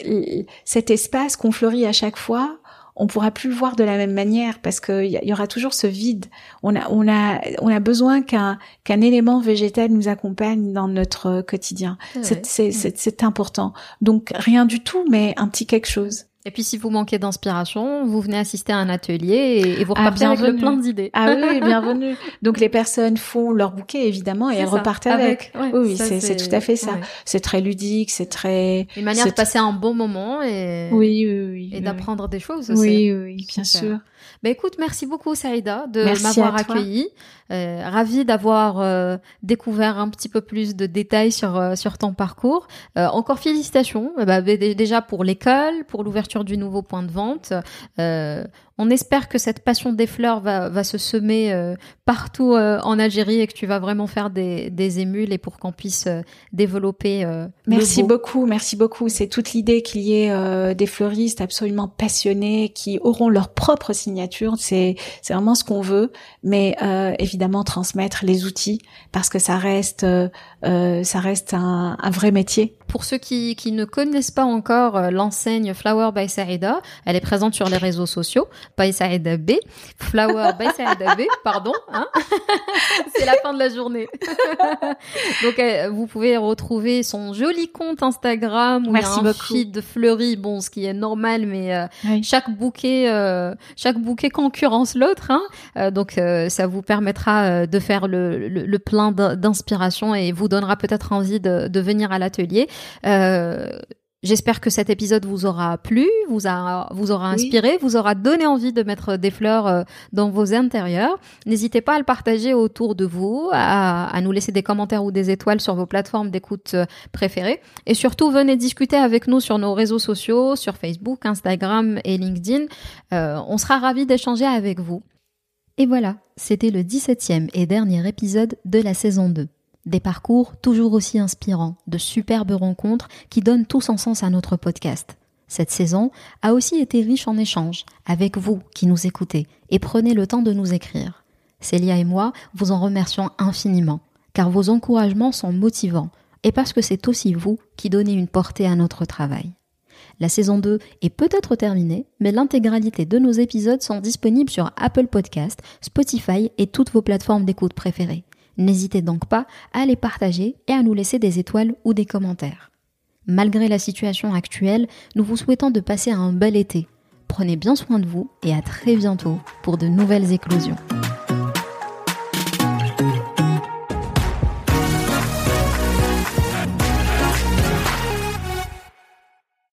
cet espace qu'on fleurit à chaque fois, on pourra plus le voir de la même manière parce qu'il y, y aura toujours ce vide. On a on a on a besoin qu'un qu'un élément végétal nous accompagne dans notre quotidien. c'est c'est important. Donc rien du tout, mais un petit quelque chose. Et puis si vous manquez d'inspiration, vous venez assister à un atelier et, et vous Ah, repartez avec le bienvenue. plein d'idées. Ah oui, bienvenue. Donc les personnes font leur bouquet évidemment et elles ça, repartent avec. ouais, Oui, c'est- tout à fait ça. ouais. C'est très ludique, c'est très. Une manière de passer un bon moment et, Oui, oui, oui. et oui, d'apprendre des choses aussi. Oui, oui, oui, bien Super. sûr. Bah écoute, merci beaucoup Saïda de m'avoir accueilli. Euh, ravie d'avoir euh, découvert un petit peu plus de détails sur euh, sur ton parcours. Euh, encore félicitations bah, dé- déjà pour l'école, pour l'ouverture du nouveau point de vente. On espère que cette passion des fleurs va, va se semer euh, partout euh, en Algérie et que tu vas vraiment faire des, des émules et pour qu'on puisse euh, développer. euh, Merci beau. beaucoup, merci beaucoup. C'est toute l'idée qu'il y ait euh, des fleuristes absolument passionnés qui auront leur propre signature. C'est c'est vraiment ce qu'on veut, mais euh, évidemment transmettre les outils parce que ça reste ça reste un, un vrai métier. Pour ceux qui, qui ne connaissent pas encore euh, l'enseigne Flower by Saïda, elle est présente sur les réseaux sociaux, by Saïda B, Flower by Saïda B, pardon, hein c'est la fin de la journée. Donc euh, vous pouvez retrouver son joli compte Instagram où Merci il y a un beaucoup. feed fleuri, bon ce qui est normal, mais euh, Oui. chaque bouquet euh, chaque bouquet concurrence l'autre hein. Donc ça vous permettra de faire le, le, le plein d'in- d'inspiration et vous donnera peut-être envie de, de venir à l'atelier Euh, J'espère que cet épisode vous aura plu, vous, a, vous aura inspiré, vous aura donné envie de mettre des fleurs euh, dans vos intérieurs. N'hésitez pas à le partager autour de vous, à, à, nous laisser des commentaires ou des étoiles sur vos plateformes d'écoute euh, préférées. Et surtout, venez discuter avec nous sur nos réseaux sociaux, sur Facebook, Instagram et LinkedIn. Euh, on sera ravis d'échanger avec vous. Et voilà, c'était le 17e et dernier épisode de la saison 2. Des parcours toujours aussi inspirants, de superbes rencontres qui donnent tout son sens à notre podcast. Cette saison a aussi été riche en échanges avec vous qui nous écoutez et prenez le temps de nous écrire. Célia et moi vous en remercions infiniment, car vos encouragements sont motivants et parce que c'est aussi vous qui donnez une portée à notre travail. La saison 2 est peut-être terminée, mais l'intégralité de nos épisodes sont disponibles sur Apple Podcast, Spotify et toutes vos plateformes d'écoute préférées. N'hésitez donc pas à les partager et à nous laisser des étoiles ou des commentaires. Malgré la situation actuelle, nous vous souhaitons de passer un bel été. Prenez bien soin de vous et à très bientôt pour de nouvelles éclosions.